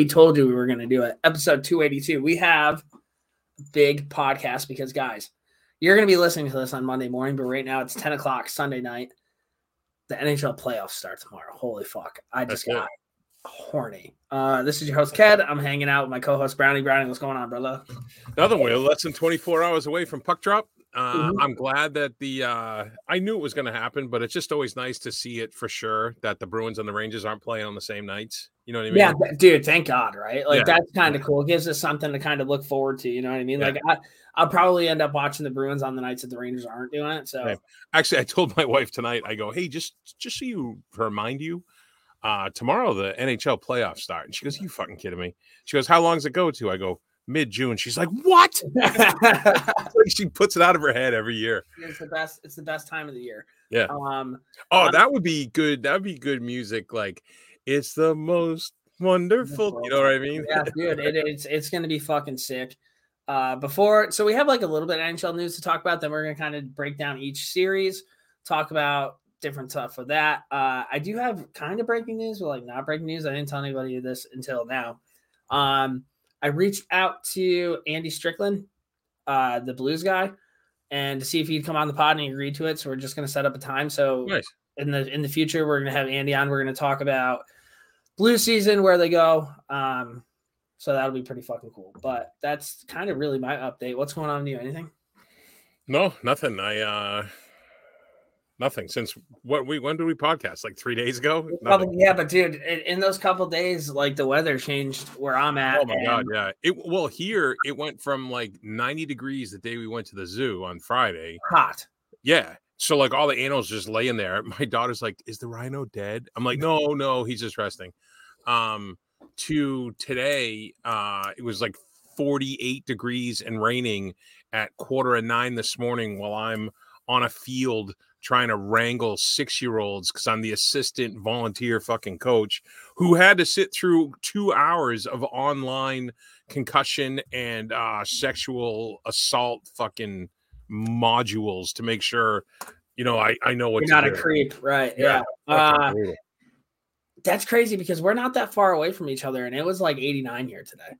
We told you we were going to do it. Episode 282. We have a big podcast because, guys, you're going to be listening to this on Monday morning, but right now it's 10 o'clock Sunday night. The NHL playoffs start tomorrow. Holy fuck. I just That's got horny. Uh, this is your host, Ked. I'm hanging out with my co host, Brownie. Brownie, what's going on, brother? Another way, less than 24 hours away from puck drop. Uh, Mhm. I'm glad that the uh, I knew it was going to happen, but it's just always nice to see it for sure that the Bruins and the Rangers aren't playing on the same nights. You know what I mean? Yeah, dude, thank God, right? Like Yeah. that's kind of cool. It gives us something to kind of look forward to. You know what I mean? Yeah. Like I, I'll probably end up watching the Bruins on the nights that the Rangers aren't doing it. So. Actually, I told my wife tonight. I go, hey, just just so you remind you, uh, tomorrow the NHL playoffs start, and she goes, you fucking kidding me? She goes, how long does it go to? I go, mid June. She's like, what? Like, she puts it out of her head every year. it's the best. It's the best time of the year. Yeah. Um. Oh, Um, that would be good. That would be good music. Like, it's the most wonderful. You know what I mean? Yeah, dude. It, it's it's gonna be fucking sick. Uh, before, so we have like a little bit of NHL news to talk about. Then we're gonna kind of break down each series, talk about different stuff for that. Uh, I do have kind of breaking news, but like not breaking news. I didn't tell anybody this until now. Um, I reached out to Andy Strickland, uh, the Blues guy, and to see if he'd come on the pod, and he agreed to it. So we're just gonna set up a time. So Nice. in the in the future, we're gonna have Andy on. We're gonna talk about blue season, where they go. Um, so that'll be pretty fucking cool. But that's kind of really my update. What's going on with you? Anything? No, nothing. I uh nothing since what we when did we podcast? Like three days ago? Probably, yeah, but dude, in, in those couple days, like the weather changed where I'm at. Oh my god, yeah. It well here it went from like 90 degrees the day we went to the zoo on Friday. hot. Yeah. So like all the animals just laying there. My daughter's like, "Is the rhino dead?" I'm like, "No, no, he's just resting." Um to today, uh it was like 48 degrees and raining at quarter of 9 this morning while I'm on a field trying to wrangle 6-year-olds cuz I'm the assistant volunteer fucking coach who had to sit through 2 hours of online concussion and uh sexual assault fucking modules to make sure you know I I know what You're not a creep, right? Yeah, Yeah. Uh, that's crazy because we're not that far away from each other, and it was like 89 here today.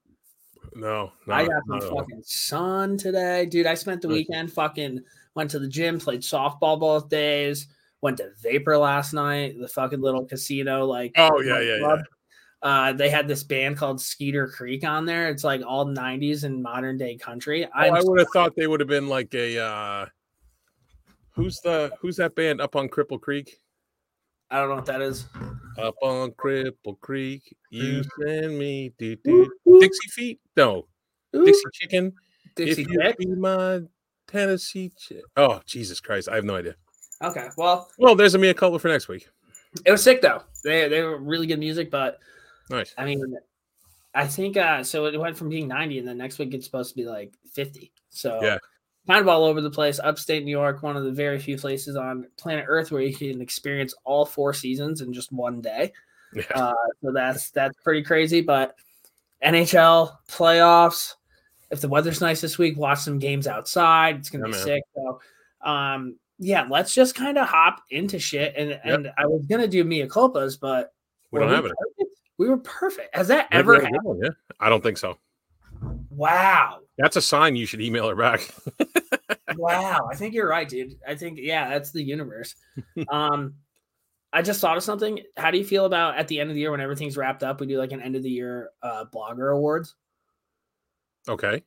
no, no, I got some fucking sun today, dude. I spent the weekend fucking went to the gym, played softball both days, went to Vapor last night, the fucking little casino. Like, Oh, yeah, yeah, club. Uh, they had this band called Skeeter Creek on there. It's like all 90s and modern day country. Oh, I'm would have thought they would have been like a uh who's the who's that band up on Cripple Creek? I don't know what that is. Up on Cripple Creek, you send me do, do. Dixie Feet? No, Ooh, Dixie Chicken. Dixie if you Chick. be my Tennessee Oh, Jesus Christ, I have no idea. Okay, well, Well, there's a mea culpa for next week. it was sick though. They they were really good music, but Nice. I mean, I think uh so it went from being 90 and then next week it's supposed to be like 50. So Yeah. kind of all over the place. Upstate New York, one of the very few places on planet Earth where you can experience all four seasons in just one day. Yeah. Uh, so that's that's pretty crazy. But NHL playoffs. If the weather's nice this week, watch some games outside. It's gonna Yeah, be man. sick. So um yeah, let's just kind of hop into shit. And and I was gonna do mea culpas, but we don't have it. perfect? We were perfect. Has that ever we have a happened? one, Yeah. I don't think so. Wow. That's a sign you should email her back. Wow. I think you're right, dude. I think, yeah, that's the universe. um, I just thought of something. How do you feel about at the end of the year when everything's wrapped up? We do like an end of the year uh blogger awards. Okay.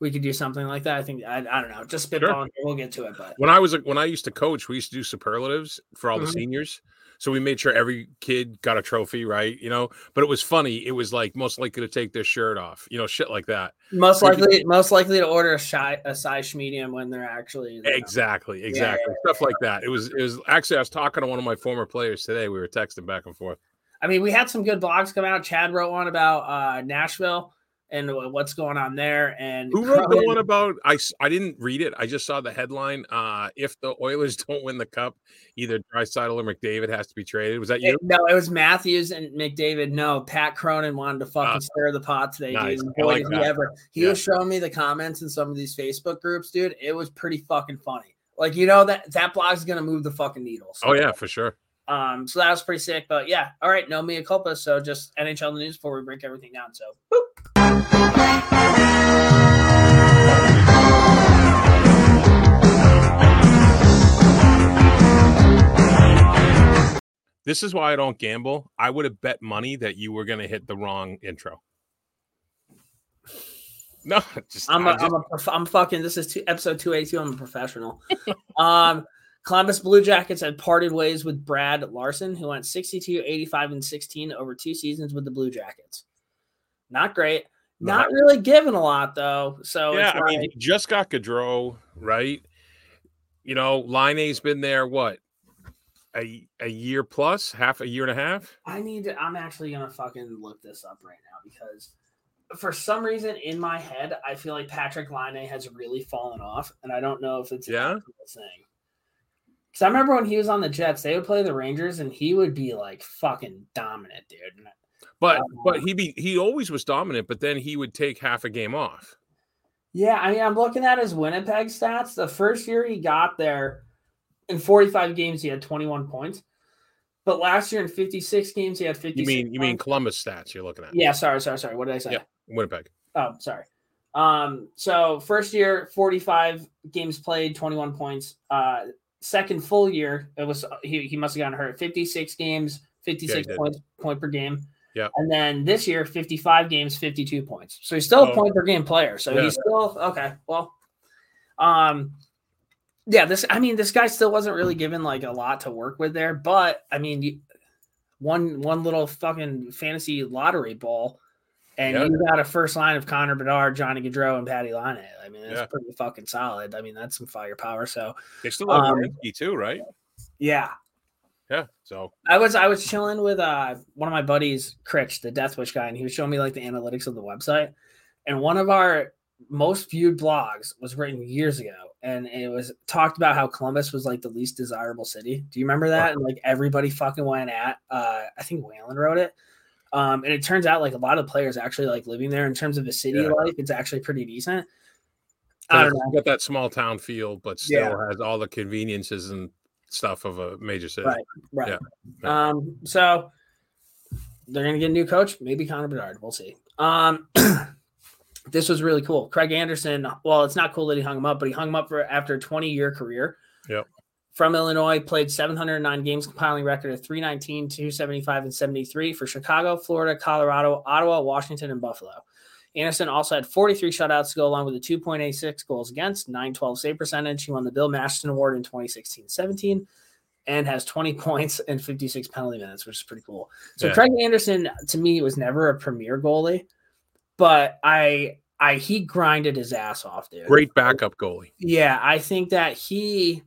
We could do something like that. I think I, I don't know. Just spitballing. We'll get to it, but when I was when I used to coach, we used to do superlatives for all the Mhm. seniors. So we made sure every kid got a trophy, right? You know, but it was funny. It was like most likely to take their shirt off, you know, shit like that. most likely, most likely to order a, shy, a size medium when they're actually you know, Exactly, exactly. Stuff like that. It was it was actually I was talking to one of my former players today. We were texting back and forth. I mean, we had some good blogs come out. Chad wrote one about uh, Nashville and what's going on there. And Who wrote the one about I I didn't read it. I just saw the headline. Uh if the Oilers don't win the cup, either Draisaitl or McDavid has to be traded. Was that you? It- no, it was Matthews and McDavid. No, Pat Cronin wanted to fucking Ah, stir the pot today, nice. dude. Boy, like did he ever. He Yeah. was showing me the comments in some of these Facebook groups, dude. It was pretty fucking funny. Like, you know, that that blog's gonna move the fucking needle. So, Oh yeah, for sure. Um, so that was pretty sick. But yeah, all right, no mea culpa. So just NHL news before we break everything down. So boop. This is why I don't gamble. I would have bet money that you were going to hit the wrong intro. No, just I'm a, I just- I'm a prof- I'm fucking. This is two, episode two eighty two. I'm a professional. um, Columbus Blue Jackets had parted ways with Brad Larsen, who went 62, 85, and 16 over two seasons with the Blue Jackets. Not great. Not really given a lot though. So yeah, it's I mean, he just got Gaudreau, right? You know, Laine's been there what a a year plus, half a year and a half. I need to, I'm actually gonna fucking look this up right now because for some reason in my head I feel like Patrik Laine has really fallen off, and I don't know if it's Yeah? thing. Because I remember when he was on the Jets, they would play the Rangers, and he would be like fucking dominant, dude. But Um, but he be he always was dominant, but then he would take half a game off. Yeah, I mean, I'm looking at his Winnipeg stats. The first year he got there, in 45 games, he had 21 points. But last year in 56 games, he had 50. You mean you mean. Columbus stats you're looking at? Yeah, sorry, sorry, sorry. What did I say? Yeah. Winnipeg. Oh, sorry. Um, so first year, 45 games played, 21 points. Uh, second full year, it was he, he must have gotten hurt. 56 games, 56 did. points point per game. Yeah. And then this year, 55 games, 52 points. So he's still a Oh. point per game player. So Yeah. he's still okay. Well, um, yeah, this I mean, this guy still wasn't really given like a lot to work with there, but I mean, one one little fucking fantasy lottery ball, and Yeah. you got a first line of Connor Bedard, Johnny Gaudreau, and Patty Laine. I mean, that's Yeah. pretty fucking solid. I mean, that's some firepower. So They still have Um, too, right? yeah, Yeah. So I was I was chilling with uh one of my buddies, Critch, the Death Wish guy, and he was showing me like the analytics of the website. And one of our most viewed blogs was written years ago, and it was talked about how Columbus was like the least desirable city. Do you remember that? And like everybody fucking went at. Uh, I think Whalen wrote it. Um, and it turns out like a lot of players actually like living there in terms of the city Yeah. life. It's actually pretty decent. I don't know. got that small town feel, but still Yeah. has all the conveniences and stuff of a major city. Right. Right. Yeah. Yeah. Um, so they're gonna get a new coach, maybe Connor Bedard. We'll see. Um this was really cool. Craig Anderson, well, it's not cool that he hung him up, but he hung him up for after a 20 year career. Yep. From Illinois, played 709 games, compiling record of 319, 275, and 73 for Chicago, Florida, Colorado, Ottawa, Washington, and Buffalo. Anderson also had 43 shutouts to go along with a 2.86 goals against, 912 save percentage. He won the Bill Masterton Award in 2016 17 and has 20 points and 56 penalty minutes, which is pretty cool. So Yeah. Craig Anderson, to me, was never a premier goalie, but I, I he grinded his ass off, dude. Great backup goalie. Yeah, I think that he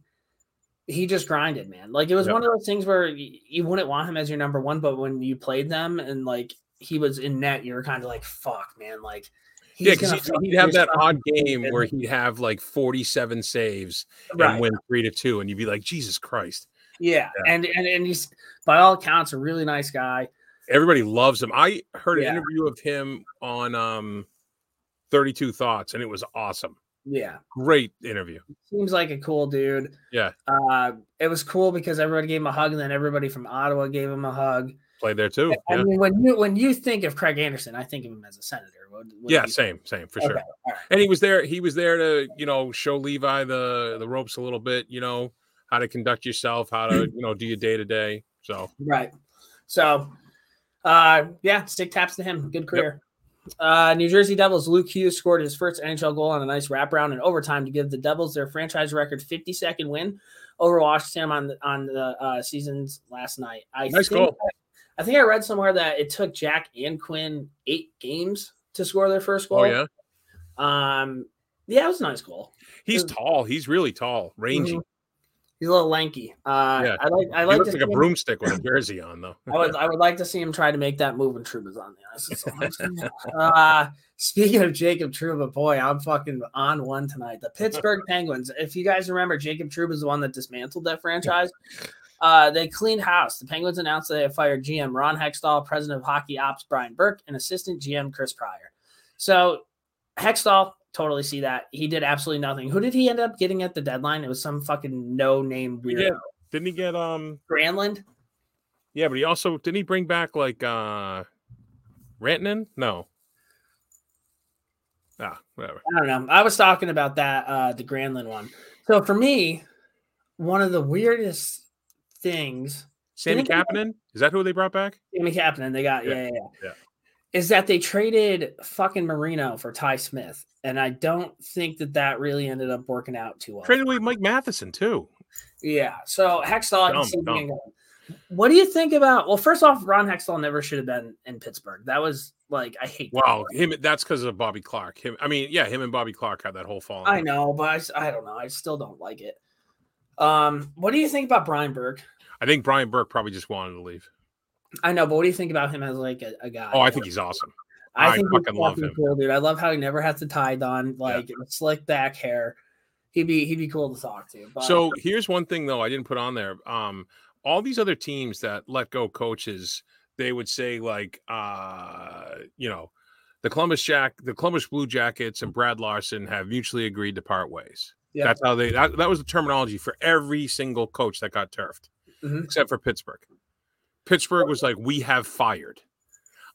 he just grinded, man. Like it was Yep. one of those things where you wouldn't want him as your number one, but when you played them and like he was in net, you were kind of like, "Fuck, man!" Like Yeah, because he'd, he'd have that odd game where he'd have like 47 saves right. and win three to two, and you'd be like, Jesus Christ. Yeah. Yeah. and and and he's by all accounts a really nice guy. Everybody loves him. I heard an Yeah. interview of him on um 32 Thoughts, and it was awesome. Yeah, Great interview. seems like a cool dude. Yeah. Uh, it was cool because everybody gave him a hug, and then everybody from Ottawa gave him a hug. Played there too. I Yeah, mean, when you when you think of Craig Anderson, I think of him as a senator. What, what yeah same, same for Okay, sure. right. And he was there. He was there to, you know, show Levi the the ropes a little bit. You know how to conduct yourself, how to, you know, do your day to day. So Right. So, uh, yeah, stick taps to him. Good career. Uh, New Jersey Devils Luke Hughes scored his first NHL goal on a nice wraparound in overtime to give the Devils their franchise record 52nd win over Washington on the on the uh, seasons last night. I Nice think, goal. I think I read somewhere that it took Jack and Quinn eight games to score their first goal. oh yeah, Um, yeah, it was a nice goal. he's Good. tall. He's really tall, rangy. Mhm. He's a little lanky. Uh, Yeah. I like I He like looks to like a see him- broomstick with a jersey on, though. I would I would like to see him try to make that move when Trouba's on the ice. That's all I'm saying. uh, speaking of Jacob Trouba, boy, I'm fucking on one tonight. The Pittsburgh Penguins. If you guys remember, Jacob Trouba is the one that dismantled that franchise. Uh, they cleaned house. The Penguins announced that they have fired GM Ron Hextall, president of hockey ops Brian Burke, and assistant GM Chris Pryor. So Hextall, totally see that. He did absolutely nothing. Who did he end up getting at the deadline? It was some fucking no name weirdo. did. Didn't he get um? Granlund. Yeah, but he also didn't he bring back like uh Rantanen? No. Ah, whatever. I don't know. I was talking about that uh the Granlund one. So for me, one of the weirdest things Sammy Kapanen? Is that who they brought back? Sammy Kapanen, they got yeah, Yeah, yeah, yeah, yeah. Is that they traded fucking Marino for Ty Smith, and I don't think that that really ended up working out too well. Traded away Mike Matheson too. Yeah. So Hextall, Dumb, dumb. What do you think about? Well, first off, Ron Hextall never should have been in Pittsburgh. That was like I hate. that. Wow, him that's because of Bobby Clarke. Him, I mean, yeah, him and Bobby Clarke had that whole fall. I know, but I, I don't know. I still don't like it. Um, what do you think about Brian Burke? I think Brian Burke probably just wanted to leave. I know, but what do you think about him as like a, a guy? Oh, I think he's awesome. I I think he's fucking love him. cool, dude. I love how he never has to tie on like slick back hair. He'd be he'd be cool to talk to. But So here's one thing though I didn't put on there. Um, all these other teams that let go coaches, they would say like, uh, you know, the Columbus Jack, the Columbus Blue Jackets, and Brad Larsen have mutually agreed to part ways. Yeah. That's how they. That, that was the terminology for every single coach that got turfed, Mhm. except for Pittsburgh. Pittsburgh was like, we have fired.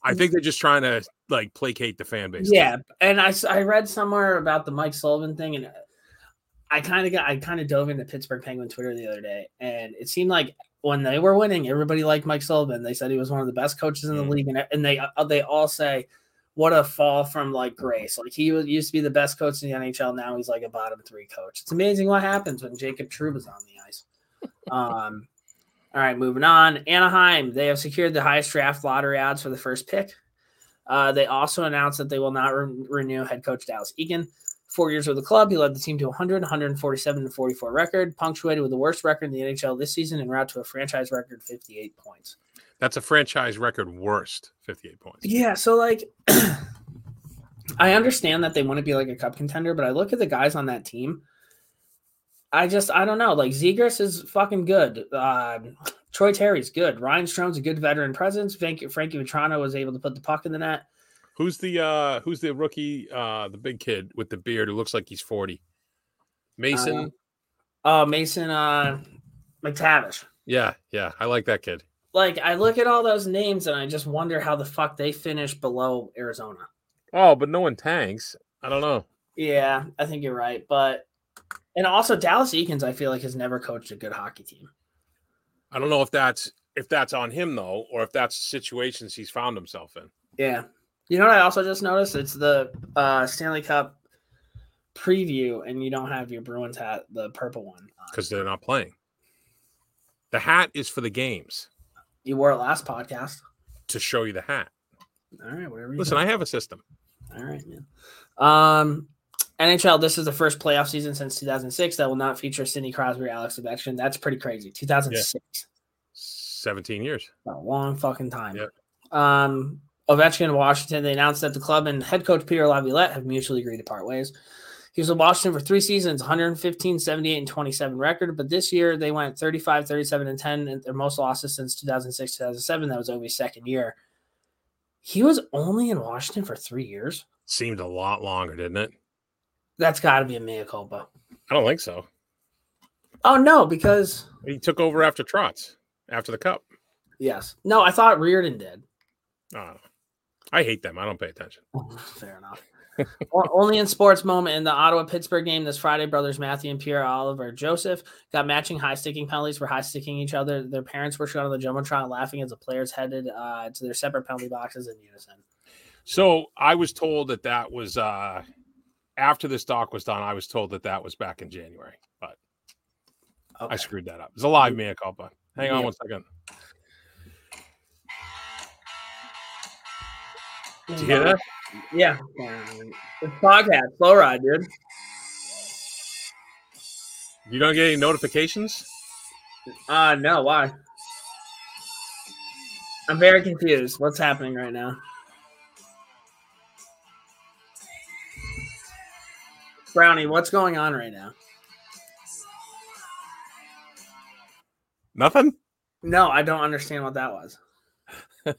I think they're just trying to like placate the fan base. Yeah, and I, I read somewhere about the Mike Sullivan thing, and I kind of got I kind of dove into Pittsburgh Penguin Twitter the other day, and it seemed like when they were winning, everybody liked Mike Sullivan. They said he was one of the best coaches in the Mhm. league, and, and they uh, they all say what a fall from like grace. Like he was, used to be the best coach in the NHL, now he's like a bottom three coach. It's amazing what happens when Jacob Trouba's on the ice. Um, all right, moving on. Anaheim, they have secured the highest draft lottery odds for the first pick. Uh, they also announced that they will not re- renew head coach Dallas Eakin. Four years with the club, he led the team to 100, 147 and 44 record, punctuated with the worst record in the NHL this season and route to a franchise record 58 points. That's a franchise record worst, 58 points. Yeah, so like I understand that they want to be like a cup contender, but I look at the guys on that team. I just I don't know. Like Zegras is fucking good. Um, Troy Terry's good. Ryan Strome's a good veteran presence. Frankie, Frankie Vatrano was able to put the puck in the net. Who's the uh who's the rookie uh the big kid with the beard who looks like he's 40? Mason? Uh, Mason uh, McTavish. yeah, yeah. I like that kid. Like I look at all those names and I just wonder how the fuck they finish below Arizona. Oh, but no one tanks. I don't know. Yeah, I think you're right, but and also Dallas Eakins, I feel like has never coached a good hockey team. I don't know if that's if that's on him though, or if that's situations he's found himself in. Yeah. You know what I also just noticed? It's the uh, Stanley Cup preview, and you don't have your Bruins hat, the purple one. Because they're not playing. The hat is for the games You wore it last podcast. to show you the hat. All right, whatever. You Listen, I have a system. All right, man. Um, NHL. This is the first playoff season since 2006 that will not feature Sidney Crosby or Alex Ovechkin. That's pretty crazy. 2006. 17 years. A long fucking time. Yep. Um, Ovechkin in Washington. They announced that the club and head coach Peter Laviolette have mutually agreed to part ways. He was in Washington for three seasons, 115, 78, and 27 record. But this year they went 35, 37, and 10, and their most losses since 2006, 2007. That was Ovi's second year. He was only in Washington for three years. Seemed a lot longer, didn't it? That's got to be a mea culpa. I don't think so. Oh no, because He took over after Trotz, after the cup. yes, no, I thought Reirden did. Oh, I hate them. I don't pay attention. Fair enough. Only in sports moment in the Ottawa Pittsburgh game this Friday, brothers Matthew and Pierre Olivier Joseph got matching high sticking penalties for high sticking each other. Their parents were shown on the jumbotron laughing as the players headed uh, to their separate penalty boxes in unison. So I was told that that was uh after this doc was done. I was told that that was back in January, but Okay. I screwed that up. It's a live mea culpa. Hang on one second. Did you hear that? Yeah. It's podcast, slow ride, dude. You don't get any notifications? Uh no, why? I'm very confused. What's happening right now? Brownie, what's going on right now? Nothing? No, I don't understand what that was.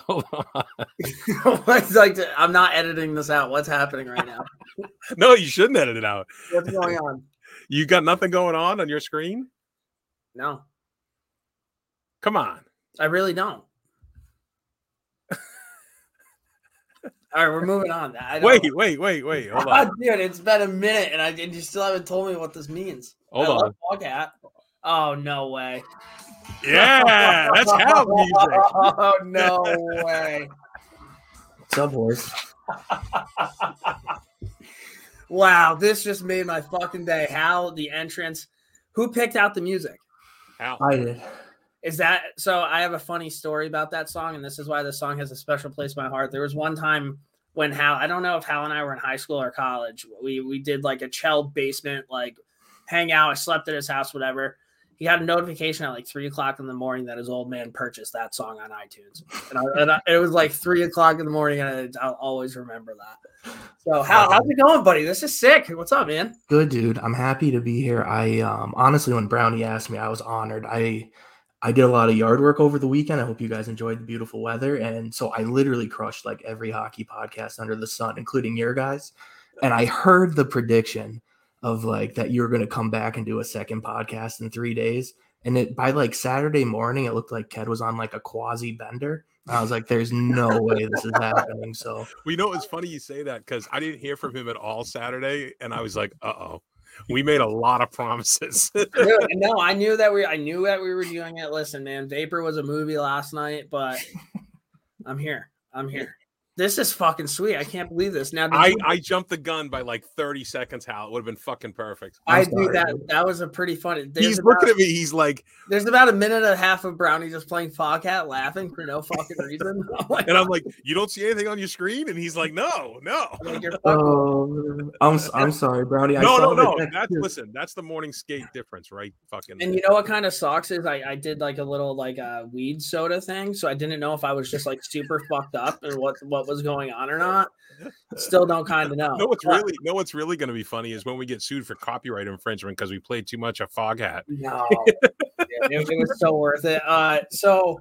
Hold on. What's like I'm not editing this out. What's happening right now? No, you shouldn't edit it out. What's going on? You got nothing going on on your screen? No. Come on. I really don't. All right, we're moving on. I Wait, wait, wait, wait. Hold on. Dude, it's been a minute, and I and you still haven't told me what this means. Hold I love on. Foghat. Oh no way! Yeah, that's how music. Oh no way! What's up, boys? Wow, this just made my fucking day. How the entrance? Who picked out the music? How? I did. Is that so? I have a funny story about that song, and this is why the song has a special place in my heart. There was one time when Hal, I don't know if Hal and I were in high school or college. We we did like a Chell basement like hangout. I slept at his house, whatever. He got a notification at like three o'clock in the morning that his old man purchased that song on iTunes, and, I, and I, it was like three o'clock in the morning, and I, I'll always remember that. So, Hal, how's it going, buddy? This is sick. What's up, man? Good, dude. I'm happy to be here. I um honestly, when Brownie asked me, I was honored. I I did a lot of yard work over the weekend. I hope you guys enjoyed the beautiful weather, and so I literally crushed like every hockey podcast under the sun, including your guys. And I heard the prediction of like that you were going to come back and do a second podcast in three days. And it by like Saturday morning, it looked like Ked was on like a quasi bender. I was like, "There's no way this is happening." So Well, you know, it's funny you say that because I didn't hear from him at all Saturday, and I was like, "Uh oh, we made a lot of promises." No, I knew that we I knew that we were doing it. Listen, man, Vapor was a movie last night, but I'm here. I'm here. This is fucking sweet. I can't believe this. Now, I you- I jumped the gun by like thirty seconds. Hal, it would have been fucking perfect. I I'm do that. That was a pretty funny. There's He's about, looking at me. He's like, There's about a minute and a half of Brownie just playing Foghat, laughing for no fucking reason. I'm like, and I'm like, "You don't see anything on your screen?" And he's like, "No, no." like, you're fucking- Oh, I'm s- I'm sorry, Brownie. I No, saw no, no. text, That's too. listen. That's the morning skate difference, right? Fucking. And you know what kind of socks is I, I did like a little like a weed soda thing, so I didn't know if I was just like super fucked up and what what was going on or not. Still don't kind of know. No, what's really no, what's really going to be funny is when we get sued for copyright infringement because we played too much of Foghat. No, Dude, it, it was so worth it. Uh, so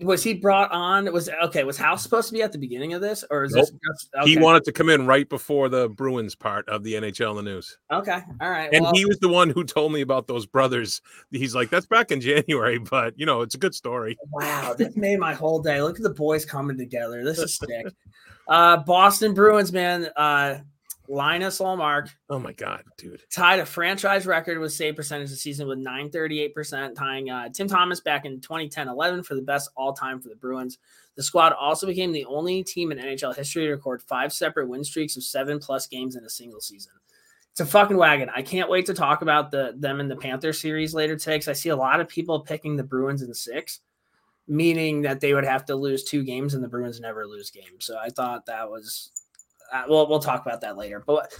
was he brought on? Was okay? Was House supposed to be at the beginning of this, or is this? Just, okay. He wanted to come in right before the Bruins part of the NHL in the news, Okay, all right. and well, he was the one who told me about those brothers. He's like, "That's back in January, but you know, it's a good story." wow, this made my whole day. Look at the boys coming together. This is sick. Uh, Boston Bruins, man. Uh, Linus Ullmark Oh my god, dude! tied a franchise record with save percentage this season with 938%, tying uh, Tim Thomas back in 2010 11 for the best all time for the Bruins. The squad also became the only team in NHL history to record five separate win streaks of seven plus games in a single season. It's a fucking wagon. I can't wait to talk about the them in the Panther series later today because I see a lot of people picking the Bruins in six, meaning that they would have to lose two games and the Bruins never lose games. So I thought that was, uh, well, we'll talk about that later. But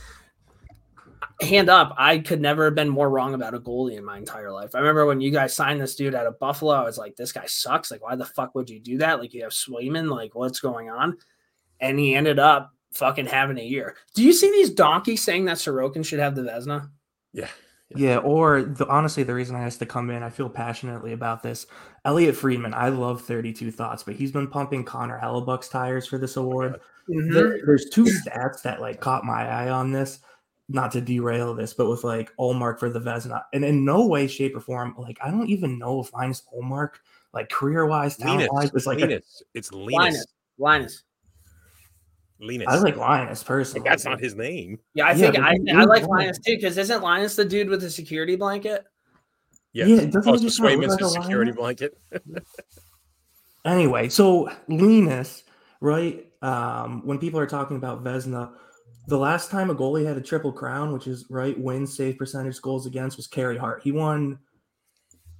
hand up, I could never have been more wrong about a goalie in my entire life. I remember when you guys signed this dude out of Buffalo, I was like, this guy sucks. Like, why the fuck would you do that? Like, you have Swayman, like, what's going on? And he ended up fucking having a year. Do you see these donkeys saying that Sorokin should have the Vezina? Yeah, Yeah, or the, honestly, the reason I asked to come in, I feel passionately about this. Elliotte Friedman, I love 32 Thoughts, but he's been pumping Connor Hellebuyck's tires for this award. Mhm. There, there's two stats that like caught my eye on this. Not to derail this, but with like Ullmark for the Vezina, and in no way, shape, or form, like I don't even know if Linus Ullmark, like career wise, talent wise, Linus. is like a- Linus. It's Linus. Linus. Linus. Linus. I like Linus personally. Like, that's not his name. Yeah, I Yeah, think but I, I like he- Linus too, because isn't Linus the dude with the security blanket? Yes. Yeah, doesn't oh, he just look like a security lineman? blanket. Anyway, so Linus, right? Um, when people are talking about Vezina, the last time a goalie had a triple crown, which is right, wins, save percentage, goals against, was Carey Hart. He won,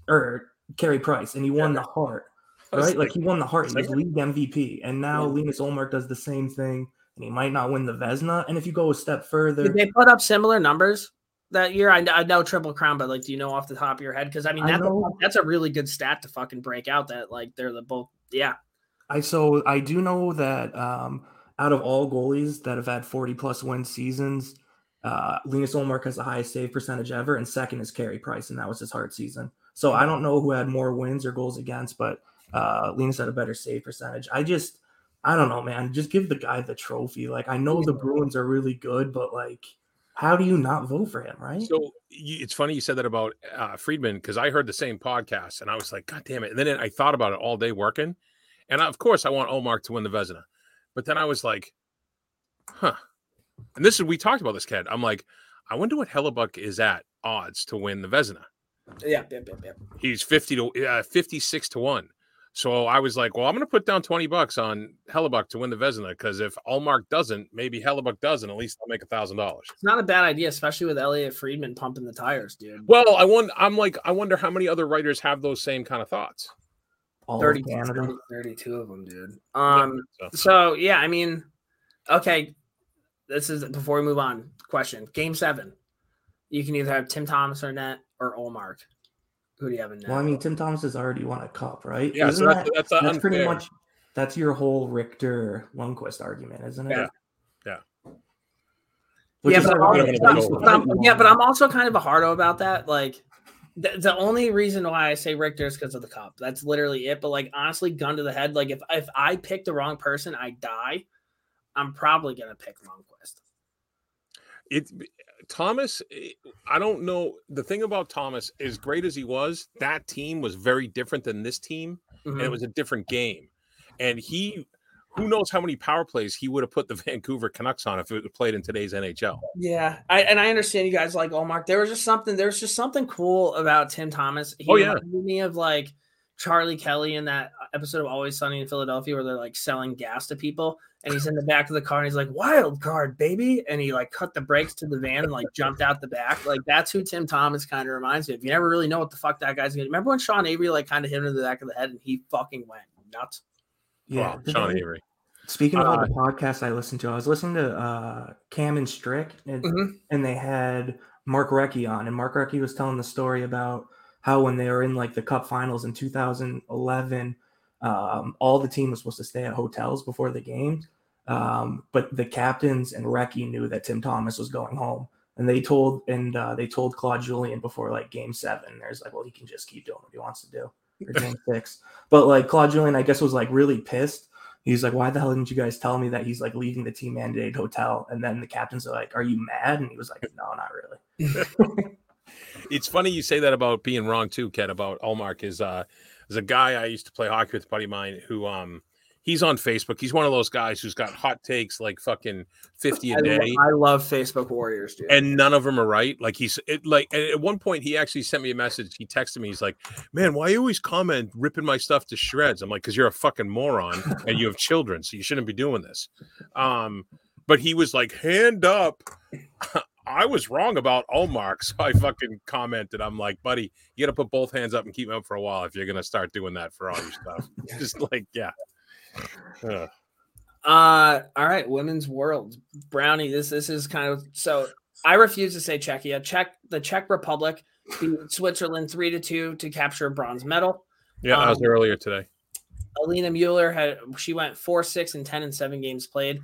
or Carey Price, and he won the Hart, right? Like he won the Hart. He was league MVP, and now Yeah. Linus Ullmark does the same thing, and he might not win the Vezina. And if you go a step further, Did they put up similar numbers that year? I, I know Triple Crown, but like, do you know off the top of your head? Because I mean, that's a, know- that's a really good stat to fucking break out. That like they're the both. Yeah, I so I do know that um, out of all goalies that have had 40 plus win seasons, uh, Linus Ullmark has the highest save percentage ever, and second is Carey Price, and that was his hard season. So I don't know who had more wins or goals against, but uh, Linus had a better save percentage. I just, I don't know, man. Just give the guy the trophy. Like I know the Bruins are really good, but like, how do you not vote for him, right? So you, it's funny you said that about uh, Friedman because I heard the same podcast and I was like, God damn it! And then I thought about it all day working, and of course I want Omar to win the Vezina, but then I was like, huh. And this is we talked about this kid. I'm like, I wonder what Hellebuyck is at odds to win the Vezina. Yeah, yeah, yeah, yeah. He's fifty to uh, fifty six to one. So I was like, well, I'm going to put down 20 bucks on Hellebuyck to win the Vezina because if Ullmark doesn't, maybe Hellebuyck doesn't. At least I'll make a thousand dollars. It's not a bad idea, especially with Elliotte Friedman pumping the tires, dude. Well, I wonder. I'm like, I wonder how many other writers have those same kind of thoughts. All 30, of Canada. 30 32 of them, dude. Um, So- so yeah, I mean, okay, this is before we move on. Question: Game seven, you can either have Tim Thomas or net or Ullmark. Who do you have in net? Well, I mean, Tim Thomas has already won a cup, right? yeah, so that's, that, that's, that's unfair. pretty much that's your whole Richter Lundqvist argument, isn't it? Yeah. Yeah. Yeah, but I'm, ironic, I'm- because but I'm- you yeah, but I'm also kind of a hardo about that. Like, the, the only reason why I say Richter is because of the cup. That's literally it. But like, honestly, gun to the head, like if if I pick the wrong person, I die. I'm probably gonna pick Lundqvist. it Thomas, eh, I don't know. The thing about Thomas, as great as he was, that team was very different than this team, and it Mhm. was a different game. And he, who knows how many power plays he would have put the Vancouver Canucks on if it was played in today's NHL. Yeah, I and I understand you guys like Ullmark. There was just something. There was just something cool about Tim Thomas. He Oh, yeah. reminded me of like Charlie Kelly in that episode of Always Sunny in Philadelphia, where they're like selling gas to people, and he's in the back of the car and he's like "Wild card, baby," and he like cut the brakes to the van and like jumped out the back. Like that's who Tim Thomas kind of reminds me of. You never really know what the fuck that guy's gonna. Remember when Sean Avery like kind of hit him in the back of the head and he fucking went nuts. Yeah. Sean Avery. Speaking Uh, about the podcast I listened to, I was listening to uh, Cam and Strick, and, Mhm. and they had Mark Recchi on, and Mark Recchi was telling the story about how when they were in like the Cup Finals in 2011, um, all the team was supposed to stay at hotels before the game, um, but the captains and Recchi knew that Tim Thomas was going home, and they told and uh, they told Claude Julien before like Game Seven. There's like, well, he can just keep doing what he wants to do, or Game Six, but like Claude Julien, I guess, was like really pissed he's like, why the hell didn't you guys tell me that he's like leaving the team mandated hotel? And then the captains are like, are you mad? And he was like, no, not really. It's funny you say that about being wrong too, Ked. About Ullmark is uh, is a guy I used to play hockey with, a buddy of mine who um he's on Facebook. He's one of those guys who's got hot takes like fucking fifty a day. I love Facebook Warriors, dude. and none of them are right. Like he's it, like and at one point he actually sent me a message. He texted me. He's like, "Man, why you always comment ripping my stuff to shreds?" I'm like, "Cause you're a fucking moron and you have children, so you shouldn't be doing this." Um, but he was like, "Hand up." I was wrong about Ullmark, so I fucking commented. I'm like, buddy, you got to put both hands up and keep them up for a while if you're gonna start doing that for all your stuff. Just like, yeah. Ugh. Uh, all right, women's world, Brownie. This this is kind of so. I refuse to say Czechia. Czech the Czech Republic beat Switzerland three to two to capture a bronze medal. yeah, I was Um, earlier today. Alina Mueller had she went four six and ten and seven games played.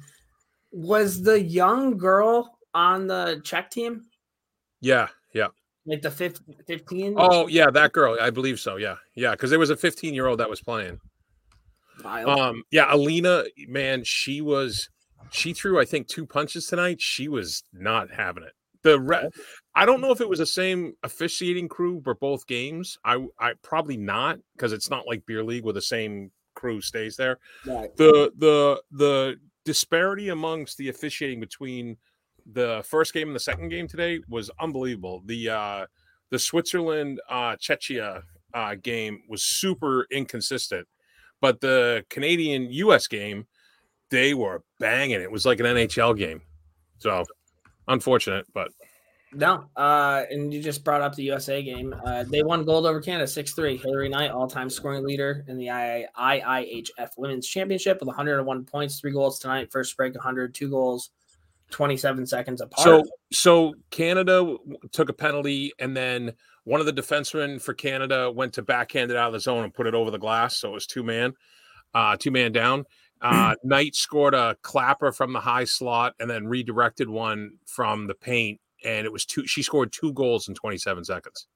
Was the young girl on the Czech team Yeah, yeah. like the fif- 15? Oh, yeah, that girl. I believe so. Yeah, yeah. Because there was a 15 year old that was playing. Wild. Um, yeah, Alina, man, she was she threw, I think, two punches tonight. She was not having it. The re- I don't know if it was the same officiating crew for both games. I I probably not because it's not like beer league where the same crew stays there. Right. The the the disparity amongst the officiating between the first game and the second game today was unbelievable. The uh the Switzerland uh Czechia uh game was super inconsistent but the Canadian US game, they were banging. It was like an NHL game. So unfortunate, but No, uh, and you just brought up the USA game. Uh, they won gold over Canada 6 3. Hilary Knight, all time scoring leader in the IIHF Women's Championship with 101 points, three goals tonight. First break 100, two goals, 27 seconds apart. so so Canada took a penalty and then one of the defensemen for Canada went to backhand it out of the zone and put it over the glass. So it was two man, uh, two man down. Uh, Knight scored a clapper from the high slot and then redirected one from the paint, and it was two. She scored two goals in 27 seconds.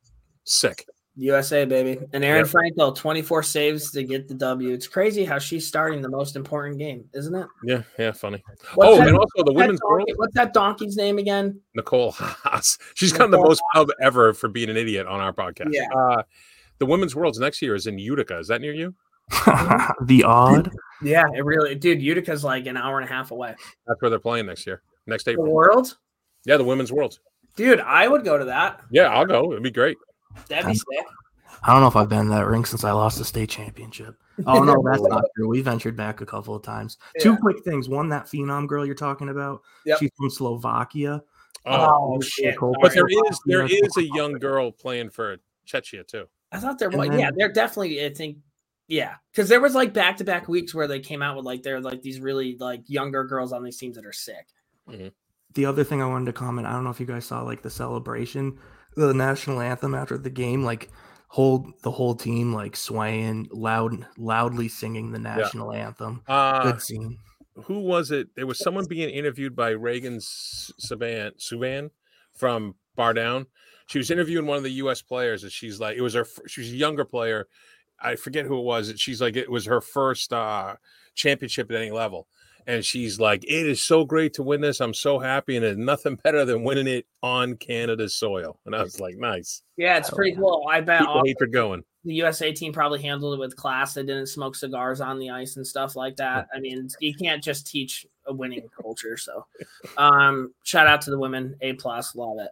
Sick. USA baby, and Aerin Yep. Frankel, 24 saves to get the W. It's crazy how she's starting the most important game, isn't it? Yeah, yeah, funny. What's oh, that- and also the what's that women's world, donkey- What's that donkey's name again? Nicole Haas. She's gotten the most pub ever for being an idiot on our podcast. Yeah. Uh, the women's worlds next year is in Utica. Is that near you? the odd. Yeah, it really, dude. Utica's like an hour and a half away. That's where they're playing next year. Next The April. world, Yeah, the women's worlds. dude. I would go to that. Yeah, I'll go. It'd be great. That'd be sick. I don't know if I've been to that ring since I lost the state championship. Oh no, that's not true. We ventured back a couple of times. Two quick things. One, that phenom girl you're talking about. Yep. She's from Slovakia. Oh, uh, Oh, shit! cool. but there Sorry. is there is a young girl playing for Czechia too. I thought there And was. then- yeah, they're definitely. I think. Yeah, because there was like back to back weeks where they came out with like they're like these really like younger girls on these teams that are sick. Mm-hmm. The other thing I wanted to comment, I don't know if you guys saw like the celebration, the national anthem after the game, like whole the whole team like swaying loud loudly singing the national anthem. Uh, Good scene. who was it? There was someone being interviewed by Reagan S- Savan Suvan from Bar Down. She was interviewing one of the U.S. players, and she's like, it was her. She was a younger player. I forget who it was. She's like, it was her first uh, championship at any level, and she's like, it is so great to win this. I'm so happy, and there's nothing better than winning it on Canada's soil. And I was like, nice. Yeah, it's pretty yeah. cool. I bet Keep the all- going. the USA team probably handled it with class. They didn't smoke cigars on the ice and stuff like that. I mean, you can't just teach a winning culture. So, um, shout out to the women. A plus, love it.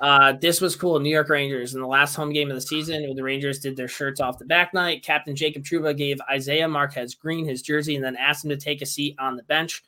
Uh, this was cool. New York Rangers in the last home game of the season, the Rangers did their shirts off the back night. Captain Jacob Trouba gave Isaiah Marquez Greene his jersey and then asked him to take a seat on the bench.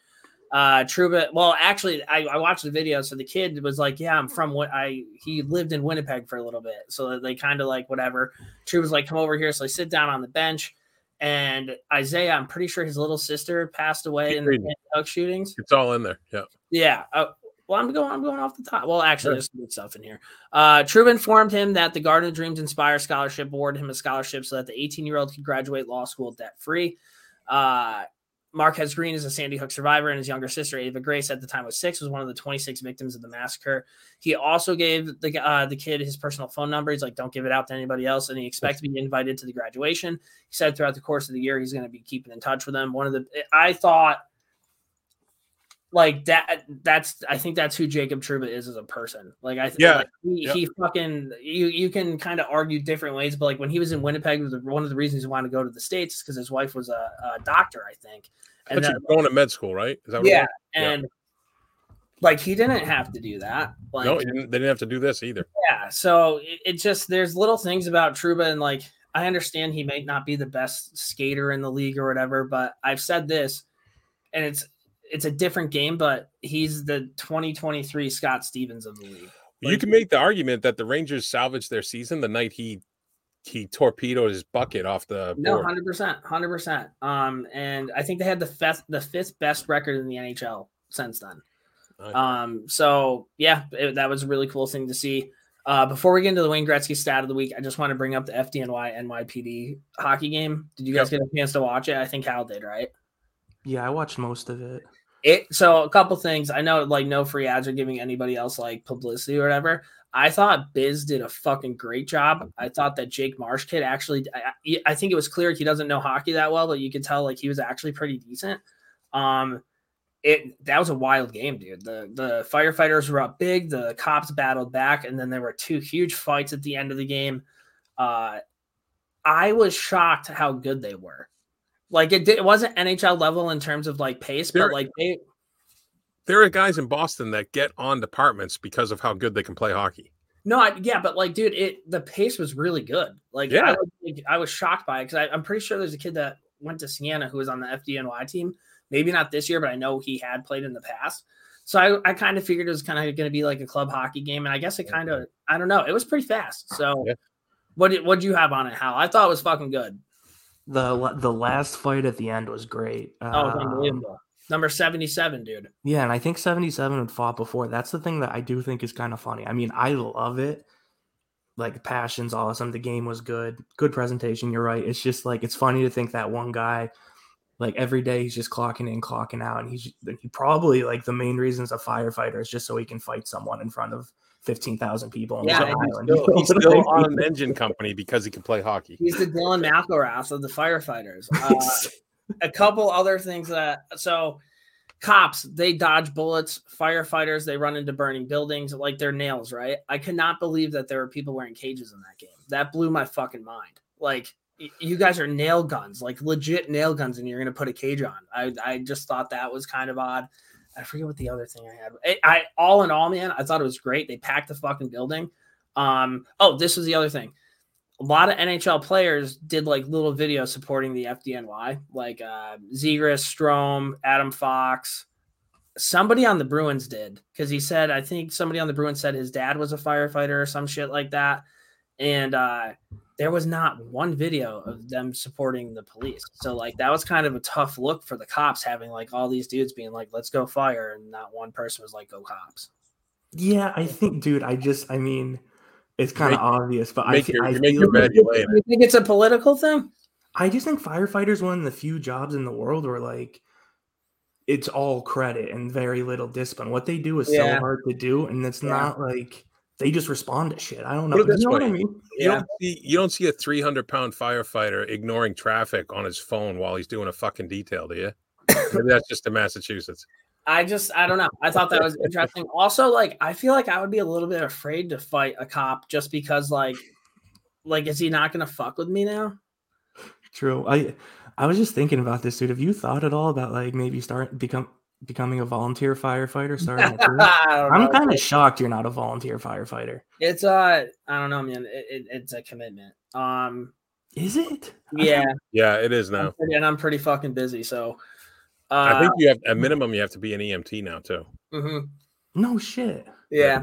Uh, Trouba, well, actually, I, I watched the video. So the kid was like, "Yeah, I'm from what I." He lived in Winnipeg for a little bit, so they kind of like whatever. Trouba's like, "Come over here." So they sit down on the bench, and Isaiah, I'm pretty sure his little sister passed away Keep in the reading. Duck shootings. It's all in there. Yeah. Yeah. Uh, well, I'm going. I'm going off the top. Well, actually, Sure. there's some good stuff in here. Uh, informed him that the Garden of Dreams Inspire Scholarship awarded him a scholarship so that the 18 year old could graduate law school debt free. Uh, Marquez Greene is a Sandy Hook survivor, and his younger sister Ava Grace, at the time was six, was one of the 26 victims of the massacre. He also gave the uh, the kid his personal phone number. He's like, "Don't give it out to anybody else," and he expects to be invited to the graduation. He said throughout the course of the year he's going to be keeping in touch with them. One of the I thought like that that's I think that's who Jacob Trouba is as a person. Like I Yeah. like, he, he fucking you you can kind of argue different ways, but like when he was in Winnipeg, was one of the reasons he wanted to go to the states because his wife was a, a doctor, I think. And thought then, you were going to med school, right? Is that yeah, was? Yeah. and like he didn't have to do that. Like no, he didn't, they didn't have to do this either. yeah, so it, it just there's little things about Truba and like I understand he might not be the best skater in the league or whatever, but I've said this, and it's it's a different game, but he's the 2023 Scott Stevens of the league. you can make the argument that the Rangers salvaged their season the night he he torpedoed his bucket off the No, hundred percent, hundred percent. Um, and I think they had the fifth the fifth best record in the NHL since then. Nice. Um, so yeah, it- that was a really cool thing to see. Uh, before we get into the Wayne Gretzky stat of the week, I just want to bring up the FDNY NYPD hockey game. Did you guys get a chance to watch it? I think Hal did, right? Yeah, I watched most of it. It so a couple things. I know like no free ads are giving anybody else like publicity or whatever. I thought Biz did a fucking great job. I thought that Jake Marsh kid actually. I, I- think it was clear he doesn't know hockey that well, but you could tell like he was actually pretty decent. Um, it that was a wild game, dude. The the firefighters were up big. The cops battled back, and then there were two huge fights at the end of the game. Uh, I was shocked how good they were. Like it, did, it wasn't NHL level in terms of like pace, They're- but like they There are guys in Boston that get on departments because of how good they can play hockey. No, I, yeah, but like, dude, it the pace was really good. Like, Yeah. I, was, like, I was shocked by it because I'm pretty sure there's a kid that went to Siena who was on the FDNY team. Maybe not this year, but I know he had played in the past. So I, I kind of figured it was kind of going to be like a club hockey game, and I guess it kind of, I don't know, it was pretty fast. So, Yeah. what did what you have on it, Hal? I thought it was fucking good. The the last fight at the end was great. Oh, Um, unbelievable. Number seventy seven, dude. Yeah, and I think 77 had fought before. That's the thing that I do think is kind of funny. I mean, I love it. Like passion's awesome. The game was good. Good presentation. You're right. It's just like it's funny to think that one guy, like every day he's just clocking in, clocking out, and he's he probably like the main reason's a firefighter is just so he can fight someone in front of fifteen thousand people. On Yeah, the and he's island. still, he's what I still on an engine company because he can play hockey. He's the Dylan McIlrath of the firefighters. Uh, a couple other things that so cops they dodge bullets firefighters they run into burning buildings like they're nails right i could not believe that there were people wearing cages in that game that blew my fucking mind like y- you guys are nail guns like legit nail guns and you're gonna put a cage on i i just thought that was kind of odd i forget what the other thing i had I, I all in all man i thought it was great they packed the fucking building um oh this was the other thing a lot of NHL players did like little videos supporting the FDNY, like uh, Zegras, Strome, Adam Fox. Somebody on the Bruins did because he said, I think somebody on the Bruins said his dad was a firefighter or some shit like that. And uh, there was not one video of them supporting the police. So, like, that was kind of a tough look for the cops having like all these dudes being like, let's go fire. And not one person was like, go cops. Yeah, I think, dude. I just, I mean, it's kind of obvious, but I, your, I feel your bed, you lay in it. You think it's a political thing? I just think firefighters one of the few jobs in the world where like it's all credit and very little discipline. What they do is Yeah. so hard to do, and it's Yeah. not like they just respond to shit. I don't know. Put it You know what I mean? You don't see you don't see a 300 pound firefighter ignoring traffic on his phone while he's doing a fucking detail, do you? Maybe that's just in Massachusetts. I just I don't know. I thought that was interesting. Also, like I feel like I would be a little bit afraid to fight a cop just because like like is he not gonna fuck with me now? True. I I was just thinking about this, dude. Have you thought at all about like maybe start become becoming a volunteer firefighter? Starting a career? I don't I'm kind of shocked you're not a volunteer firefighter. it's uh I don't know, man. It, it, it's a commitment. Um Is it? Yeah, Yeah, it is I'm now. pretty- and I'm pretty fucking busy. So uh I think you have a minimum you have to be an EMT now too. mhm. No shit. yeah.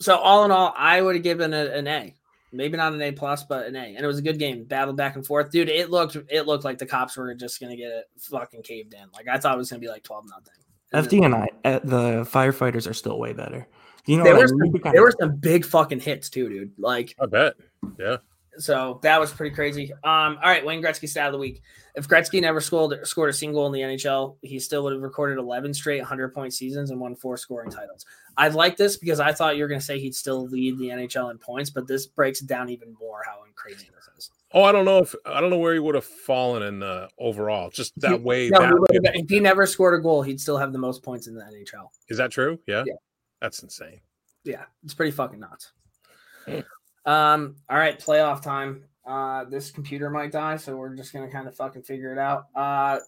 So all in all, I would have given it an A. Maybe not an A plus, but an A. And it was a good game. Battle back and forth. Dude, it looked it looked like the cops were just gonna get it fucking caved in. Like I thought it was gonna be like 12 nothing. FD and I, uh, the firefighters are still way better. You know, There were some, You kinda- there were some big fucking hits too, dude. Like I bet. Yeah. So that was pretty crazy. Um, all right, Wayne Gretzky stat of the week. If Gretzky never scored scored a single in the NHL, he still would have recorded 11 straight 100 point seasons and won four scoring titles. I like this because I thought you were going to say he'd still lead the NHL in points, but this breaks down even more how crazy this is. Oh, I don't know if I don't know where he would have fallen in the overall. Just that way. No, that he would way- have- if he never scored a goal, he'd still have the most points in the NHL. Is that true? Yeah. Yeah. That's insane. Yeah, it's pretty fucking nuts. Um, all right, playoff time. Uh, this computer might die, so we're just gonna kind of fucking figure it out. Uh,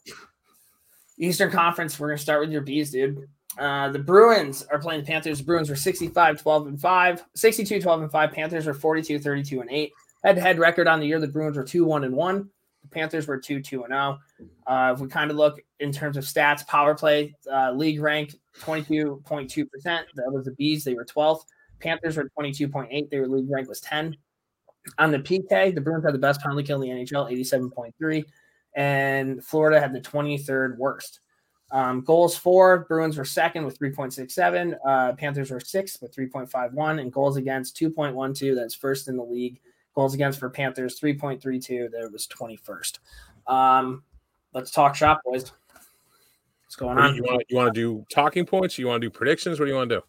Eastern Conference, we're gonna start with your bees, dude. Uh, the Bruins are playing the Panthers. The Bruins were 65, 12, and 5, 62, 12, and 5. Panthers were 42, 32, and 8. Head to head record on the year, the Bruins were 2, 1, and 1. The Panthers were 2, 2, and 0. Uh, if we kind of look in terms of stats, power play, uh, league rank 22.2%. That was the Bees, they were 12th. Panthers were 22.8. Their league rank was 10. On the PK, the Bruins had the best penalty kill in the NHL, 87.3, and Florida had the 23rd worst. Um, goals for Bruins were second with 3.67. Uh, Panthers were sixth with 3.51, and goals against 2.12. That's first in the league. Goals against for Panthers 3.32. That was 21st. Um, let's talk shop, boys. What's going on? You want you want to do talking points? You want to do predictions? What do you want to do?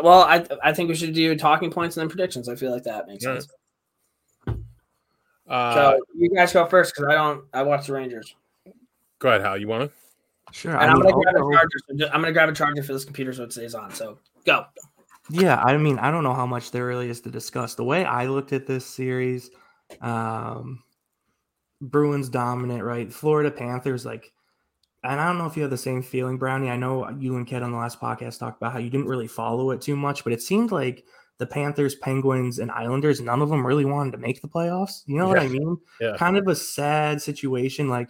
Well, I I think we should do talking points and then predictions. I feel like that makes All sense. Uh, So you guys go first because I don't. I watch the Rangers, go ahead, Hal. You want to? Sure. and I I'm gonna grab a charger. So ju- I'm gonna grab a charger for this computer so it stays on. So go. Yeah, I mean, I don't know how much there really is to discuss. The way I looked at this series, um, Bruins dominant, right? Florida Panthers, like, and I don't know if you have the same feeling, Brownie. I know you and Ked on the last podcast talked about how you didn't really follow it too much, but it seemed like the Panthers, Penguins, and Islanders, none of them really wanted to make the playoffs. You know what I mean? Yeah. Kind of a sad situation. Like,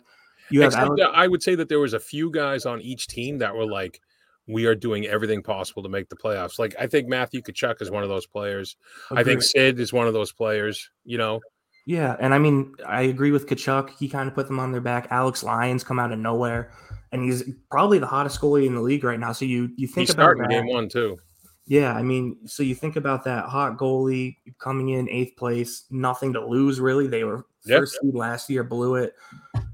you have Except Alex- I would say that there was a few guys on each team that were like, we are doing everything possible to make the playoffs. Like I think Matthew Tkachuk is one of those players. I think Sid is one of those players. You know, Yeah, and I mean, I agree with Tkachuk. He kind of put them on their back. Alex Lyon's come out of nowhere, and he's probably the hottest goalie in the league right now. So you you think he's about starting that. game one too. Yeah, I mean, so you think about that hot goalie coming in eighth place, nothing to lose really. They were Yep. first seed last year, blew it.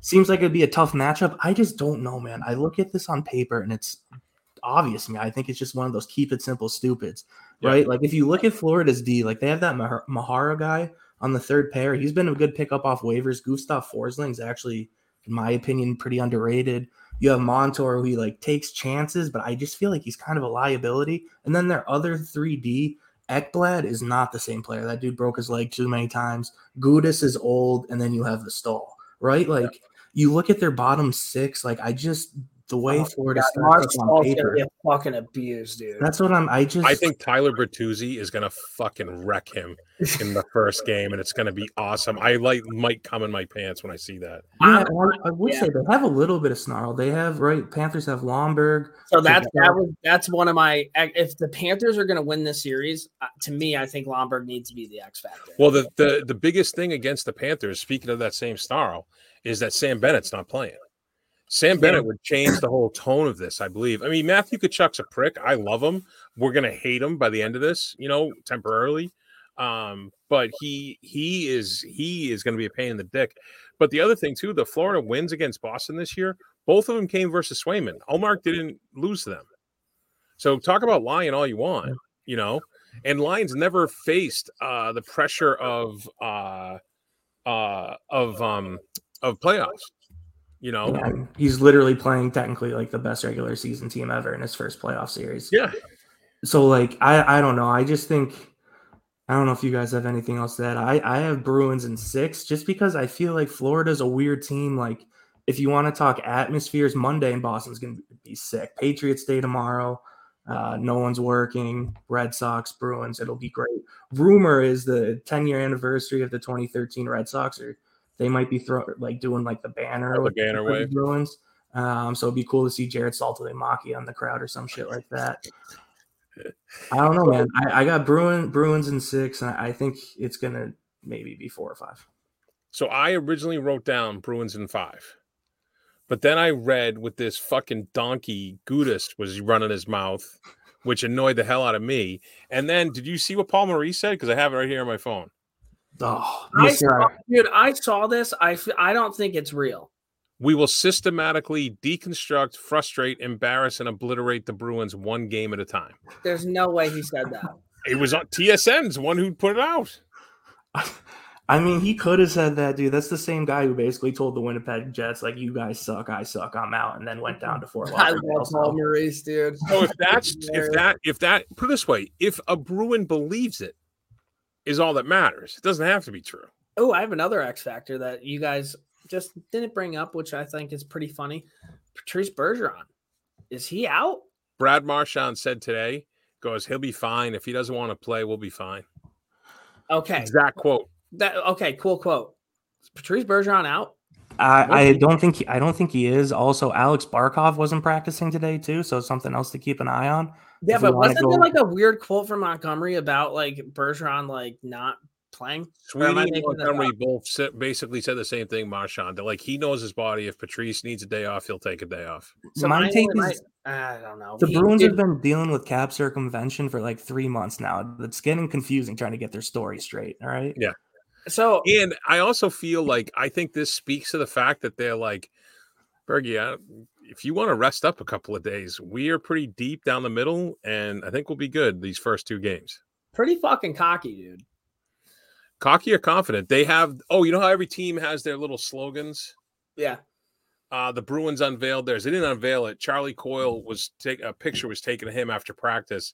Seems like it'd be a tough matchup. I just don't know, man. I look at this on paper, and it's obvious to me. I think it's just one of those keep it simple stupids, right? Like if you look at Florida's D, like they have that Mahura guy on the third pair. He's been a good pickup off waivers. Gustav Forsling's actually, in my opinion, pretty underrated. You have Montour who he like takes chances, but I just feel like he's kind of a liability. And then their other 3D, Ekblad is not the same player. That dude broke his leg too many times. Gudas is old, and then you have the stall, right? Like yeah. you look at their bottom six, like I just the way oh, Florida starts on paper, get fucking abused, dude. That's what I'm. I just. I think Tyler Bertuzzi is gonna fucking wreck him in the first game, and it's gonna be awesome. I like might come in my pants when I see that. Yeah, I, I would yeah. say they have a little bit of snarl. They have right. Panthers have Lomberg. So that's that was that's one of my. If the Panthers are gonna win this series, uh, to me, I think Lomberg needs to be the X factor. Well, the the the biggest thing against the Panthers, speaking of that same snarl, is that Sam Bennett's not playing. Sam Bennett would change the whole tone of this, I believe. I mean, Matthew Tkachuk's a prick. I love him. We're gonna hate him by the end of this, you know, temporarily. Um, but he he is he is gonna be a pain in the dick. But the other thing too, the Florida wins against Boston this year, both of them came versus Swayman. Ullmark didn't lose to them. So talk about lying all you want, you know. And Lyon's never faced uh the pressure of uh uh of um of playoffs. You know, yeah, he's literally playing technically like the best regular season team ever in his first playoff series. Yeah. So like I I don't know. I just think I don't know if you guys have anything else to add. I I have Bruins in six just because I feel like Florida's a weird team. Like if you want to talk atmospheres, Monday in Boston's gonna be sick. Patriots Day tomorrow. Uh, no one's working. Red Sox, Bruins. It'll be great. Rumor is the 10 year anniversary of the 2013 Red Sox are they might be throwing like doing like the banner oh, the banner way Bruins. Um, so it'd be cool to see Jared Saltalamacchia on the crowd or some shit like that. I don't know, man. I, I got Bruin Bruins in six, and I think it's gonna maybe be four or five. So I originally wrote down Bruins in five, but then I read with this fucking donkey Gudas was running his mouth, which annoyed the hell out of me. And then, did you see what Paul Maurice said? Because I have it right here on my phone. Oh, I saw, dude, I saw this. I I don't think it's real. We will systematically deconstruct, frustrate, embarrass, and obliterate the Bruins one game at a time. There's no way he said that. it was on TSN's one who put it out. I mean, he could have said that, dude. That's the same guy who basically told the Winnipeg Jets, like, "You guys suck, I suck, I'm out," and then went down to Fort Lauderdale. I love Paul Maurice, dude. So if that's if that if that put it this way, if a Bruin believes it, is all that matters. It doesn't have to be true. Oh, I have another X factor that you guys just didn't bring up, which I think is pretty funny. Patrice Bergeron, is he out? Brad Marchand said today, goes, he'll be fine. If he doesn't want to play, we'll be fine. Okay. Exact quote. That okay, cool quote. Is Patrice Bergeron out? I, I don't think he, I don't think he is. Also, Alex Barkov wasn't practicing today too, so something else to keep an eye on. Yeah, but wasn't go... there like a weird quote from Montgomery about like Bergeron like not playing? Sweeney and Montgomery both basically said the same thing, Marchand. That like he knows his body. If Patrice needs a day off, he'll take a day off. So my take is, I don't know. The he, Bruins have been dealing with cap circumvention for like three months now. It's getting confusing trying to get their story straight. All right. Yeah. So and I also feel like I think this speaks to the fact that they're like, Bergie, if you want to rest up a couple of days, we are pretty deep down the middle, and I think we'll be good these first two games. Pretty fucking cocky, dude. Cocky or confident? They have. Oh, you know how every team has their little slogans. Yeah. Uh, the Bruins unveiled theirs. They didn't unveil it. Charlie Coyle was take a picture was taken of him after practice,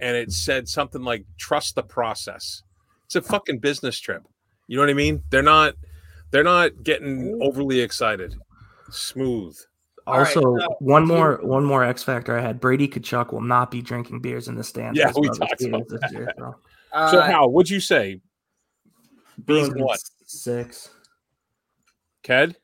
and it said something like "Trust the process." It's a fucking business trip. You know what I mean? They're not. They're not getting overly excited. Smooth. Also, right, so one more one more X factor I had. Brady Tkachuk will not be drinking beers in the stands. Yeah, we talked about that. Year, so. Uh, so how would you say? Being what six? Ked.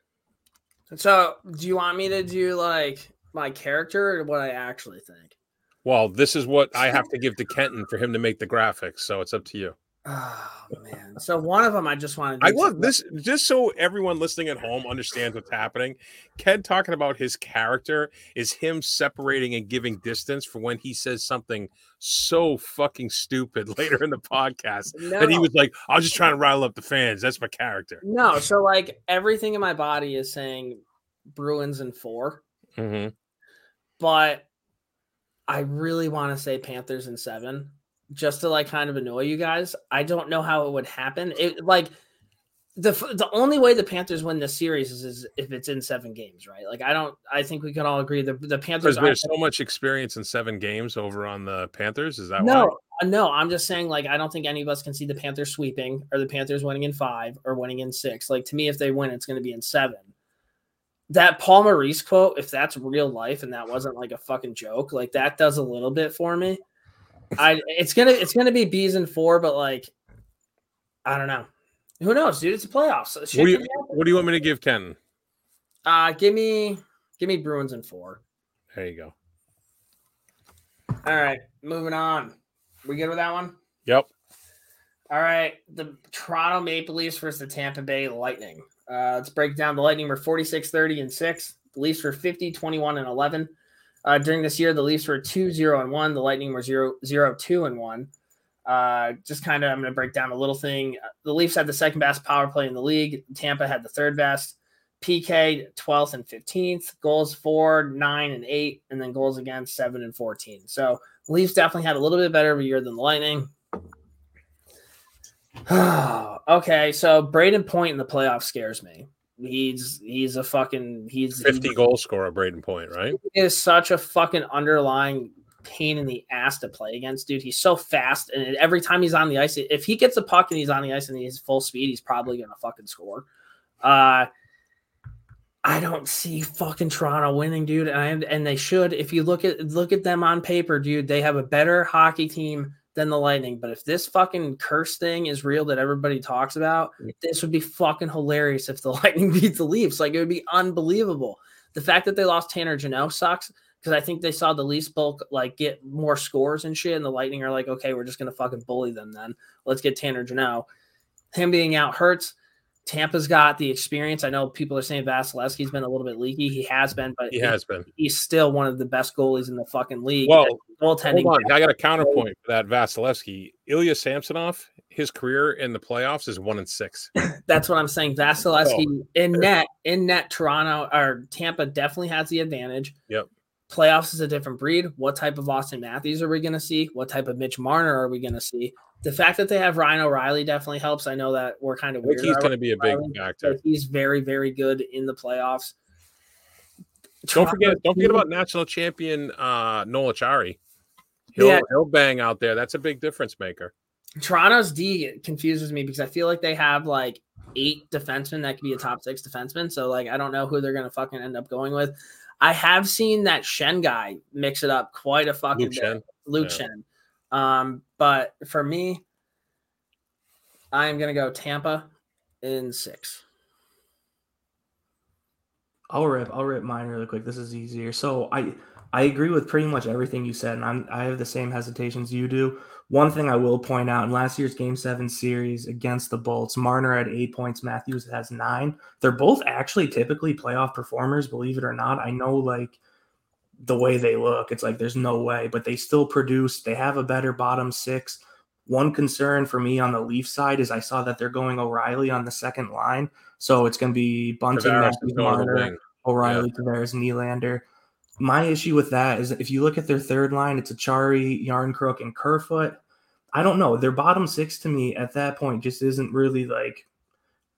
So, do you want me to do like my character or what I actually think? Well, this is what I have to give to Kenton for him to make the graphics, so it's up to you. Oh man! So one of them, I just wanted. To I love this, just so everyone listening at home understands what's happening. Ken talking about his character is him separating and giving distance for when he says something so fucking stupid later in the podcast no. that he was like, "I was just trying to rile up the fans." That's my character. No, so like everything in my body is saying Bruins in 4 mm-hmm. but I really want to say Panthers in seven, just to like kind of annoy you guys. I don't know how it would happen. It like the the only way the Panthers win this series is, is if it's in seven games, right? Like I don't. I think we can all agree the the Panthers. There's so much experience in seven games over on the Panthers. Is that no? Why? Uh, no, I'm just saying. Like I don't think any of us can see the Panthers sweeping or the Panthers winning in five or winning in six. Like to me, if they win, it's going to be in seven. That Paul Maurice quote, if that's real life and that wasn't like a fucking joke, like that does a little bit for me. I it's gonna it's gonna be bees and four, but like I don't know. Who knows, dude? It's a playoffs. What do, you, what do you want me to give Ken? Uh, give me give me Bruins and four. There you go. All right, moving on. We good with that one? Yep. All right, the Toronto Maple Leafs versus the Tampa Bay Lightning. Uh, let's break down. The Lightning were 46, 30, and 6. The Leafs were 50, 21, and 11. Uh, during this year, the Leafs were 2, 0, and 1. The Lightning were 0, 0 2, and 1. Uh, just kind of, I'm going to break down a little thing. Uh, the Leafs had the second best power play in the league. Tampa had the third best. PK 12th and 15th, goals four, nine, and eight, and then goals against seven and 14. So Leafs definitely had a little bit better of a year than the Lightning. okay, so Brayden Point in the playoff scares me. He's he's a fucking he's 50 he's, goal scorer, Brayden Point, right? He is such a fucking underlying pain in the ass to play against, dude. He's so fast, and every time he's on the ice, if he gets a puck and he's on the ice and he's full speed, he's probably gonna fucking score. Uh, I don't see fucking Toronto winning, dude, and and they should. If you look at look at them on paper, dude, they have a better hockey team than the Lightning. But if this fucking curse thing is real that everybody talks about, this would be fucking hilarious if the Lightning beat the Leafs. Like it would be unbelievable. The fact that they lost Tanner Jeannot sucks because I think they saw the Leafs bulk like get more scores and shit, and the Lightning are like, okay, we're just gonna fucking bully them then. Let's get Tanner Jeannot. Him being out hurts. Tampa's got the experience. I know people are saying Vasilevskiy's been a little bit leaky. He has been, but he, he has been. He's still one of the best goalies in the fucking league. Well, goaltending. Hold on. I got a counterpoint for that Vasilevskiy. Ilya Samsonov, his career in the playoffs is one and six. That's what I'm saying. Vasilevskiy oh. in net, in net, Toronto or Tampa definitely has the advantage. Yep. Playoffs is a different breed. What type of Auston Matthews are we going to see? What type of Mitch Marner are we going to see? The fact that they have Ryan O'Reilly definitely helps. I know that we're kind of weird. He's going to be a big factor. He's very, very good in the playoffs. Don't forget, don't forget about national champion uh, Noel Acciari. He'll, yeah. he'll bang out there. That's a big difference maker. Toronto's D confuses me because I feel like they have like eight defensemen that could be a top six defenseman. So like I don't know who they're gonna fucking end up going with. I have seen that Schenn guy mix it up quite a fucking Luke bit. Schenn. Luke yeah. Schenn. Um, but for me, I'm gonna go Tampa in six. I'll rip. I'll rip mine really quick. This is easier. So I I agree with pretty much everything you said, and I'm I have the same hesitations you do. One thing I will point out in last year's Game Seven series against the Bolts, Marner had eight points, Matthews has nine. They're both actually typically playoff performers, believe it or not. I know, like the way they look, it's like there's no way, but they still produce. They have a better bottom six. One concern for me on the Leaf side is I saw that they're going O'Reilly on the second line, so it's going to be Bunting, Marner, O'Reilly, yeah. Tavares, Nylander my issue with that is if you look at their third line, it's Acciari, Järnkrok, and Kerfoot. I don't know. Their bottom six to me at that point just isn't really like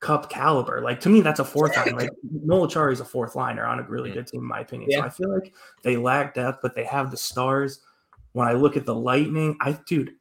cup caliber. Like to me, that's a fourth line. Like Noel Acciari is a fourth liner on a really mm. good team, in my opinion. Yeah. So I feel like they lack depth, but they have the stars. When I look at the Lightning, I dude,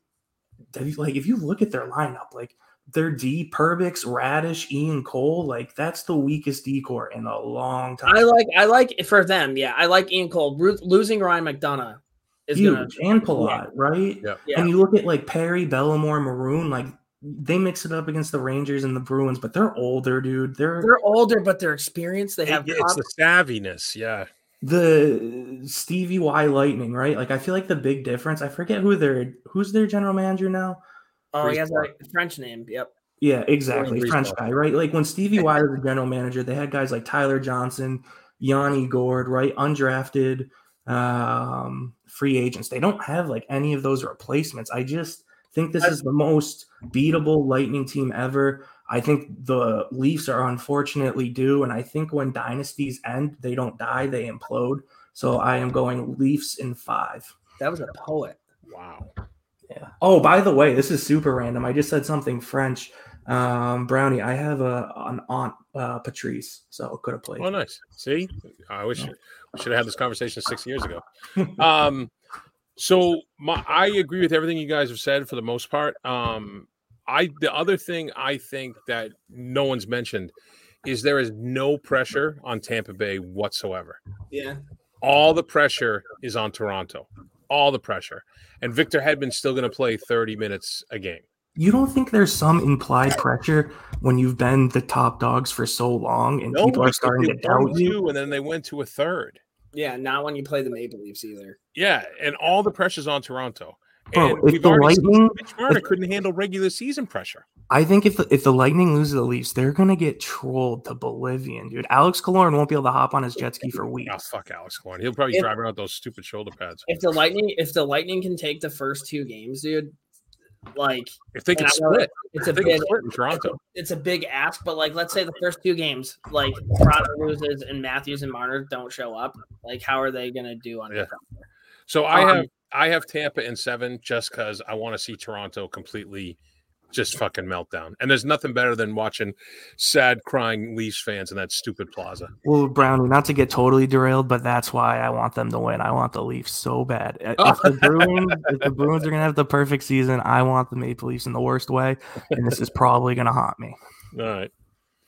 like if you look at their lineup, like their D Perbix, Raddysh, Ian Cole, like that's the weakest D corps in a long time. I like I like for them, yeah. I like Ian Cole. losing Ryan McDonagh is huge gonna, and Palat, yeah. right? Yeah. yeah. And you look at like Perry, Bellemare, Maroon, like they mix it up against the Rangers and the Bruins, but they're older, dude. They're they're older, but they're experienced. They have it, it's the savviness, yeah. The Stevie Y Lightning, right? Like I feel like the big difference. I forget who their who's their general manager now. Oh, he has a French name. Yep. Yeah, exactly. French guy, right? Like when Stevie Y was the general manager, they had guys like Tyler Johnson, Yanni Gourde, right? Undrafted um, free agents. They don't have like any of those replacements. I just think this is the most beatable Lightning team ever. I think the Leafs are unfortunately due, and I think when dynasties end, they don't die, they implode. So I am going Leafs in five. That was a poet. Wow. Yeah. Oh, by the way, this is super random. I just said something French. Um, Brownie, I have a an aunt, uh, Patrice, so could have played. Oh, nice. See, I wish we should have had this conversation six years ago. Um, so my, I agree with everything you guys have said for the most part. Um, I the other thing I think that no one's mentioned is there is no pressure on Tampa Bay whatsoever. Yeah. All the pressure is on Toronto. All the pressure. And Victor Hedman's still going to play 30 minutes a game. You don't think there's some implied pressure when you've been the top dogs for so long and No, people are starting to doubt you? and then they went to a third. Yeah, not when you play the Maple Leafs either. Yeah, and all the pressure's on Toronto. Bro, and if we've the Lightning- Mitch Marner couldn't handle regular season pressure. I think if the, if the Lightning loses the Leafs, they're gonna get trolled to Bolivian, dude. Alex Killorn won't be able to hop on his jet ski for oh, weeks. Oh fuck Alex Killorn. He'll probably If- drive around those stupid shoulder pads. If the Lightning, if the Lightning can take the first two games, dude, like If they I split, it's a big, split in Toronto. it's a big ask, but like let's say the first two games, like Toronto loses and Matthews and Marner don't show up, like how are they gonna do on Yeah. So I Um, have I have Tampa in seven just because I want to see Toronto completely just fucking meltdown. And there's nothing better than watching sad crying Leafs fans in that stupid plaza. Well, Brownie, not to get totally derailed, but that's why I want them to win. I want the Leafs so bad. If the Bruins, if the Bruins are gonna have the perfect season, I want the Maple Leafs in the worst way, and this is probably gonna haunt me. All right.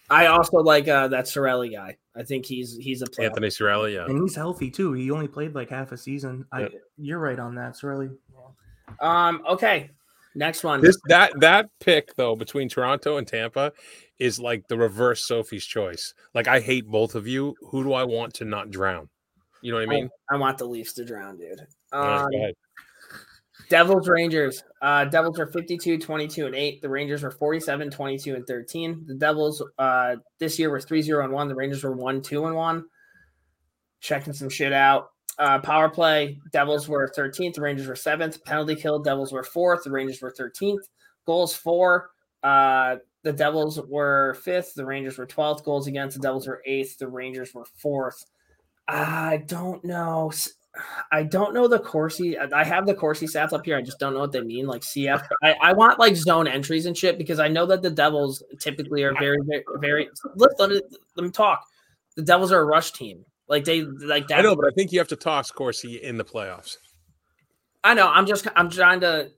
I also like uh that Cirelli guy. I think he's he's a player. Anthony Cirelli, yeah. And he's healthy too. He only played like half a season. I, Yep. you're right on that, Cirelli. Um, okay. Next one. This that that pick though between Toronto and Tampa is like the reverse Sophie's choice. Like I hate both of you. Who do I want to not drown? You know what I mean? I want the Leafs to drown, dude. Um, ahead. Devils Rangers. Uh Devils were 52, 22, and 8. The Rangers were 47, 22, and 13. The Devils uh this year were 3-0 and 1. The Rangers were 1, 2 and 1. Checking some shit out. Uh power play, Devils were 13th, Rangers were 7th. Penalty kill, Devils were 4th, the Rangers were 13th. Goals 4. Uh the Devils were 5th, the Rangers were 12th. Goals against, the Devils were 8th, the Rangers were 4th. I don't know. I don't know the Corsi. I have the Corsi stats up here. I just don't know what they mean. Like CF. I, I want like zone entries and shit because I know that the Devils typically are very, very, very. Let, let, me, let me talk. The Devils are a rush team. Like they like that. I know, but I think you have to toss Corsi in the playoffs. I know. I'm just. I'm trying to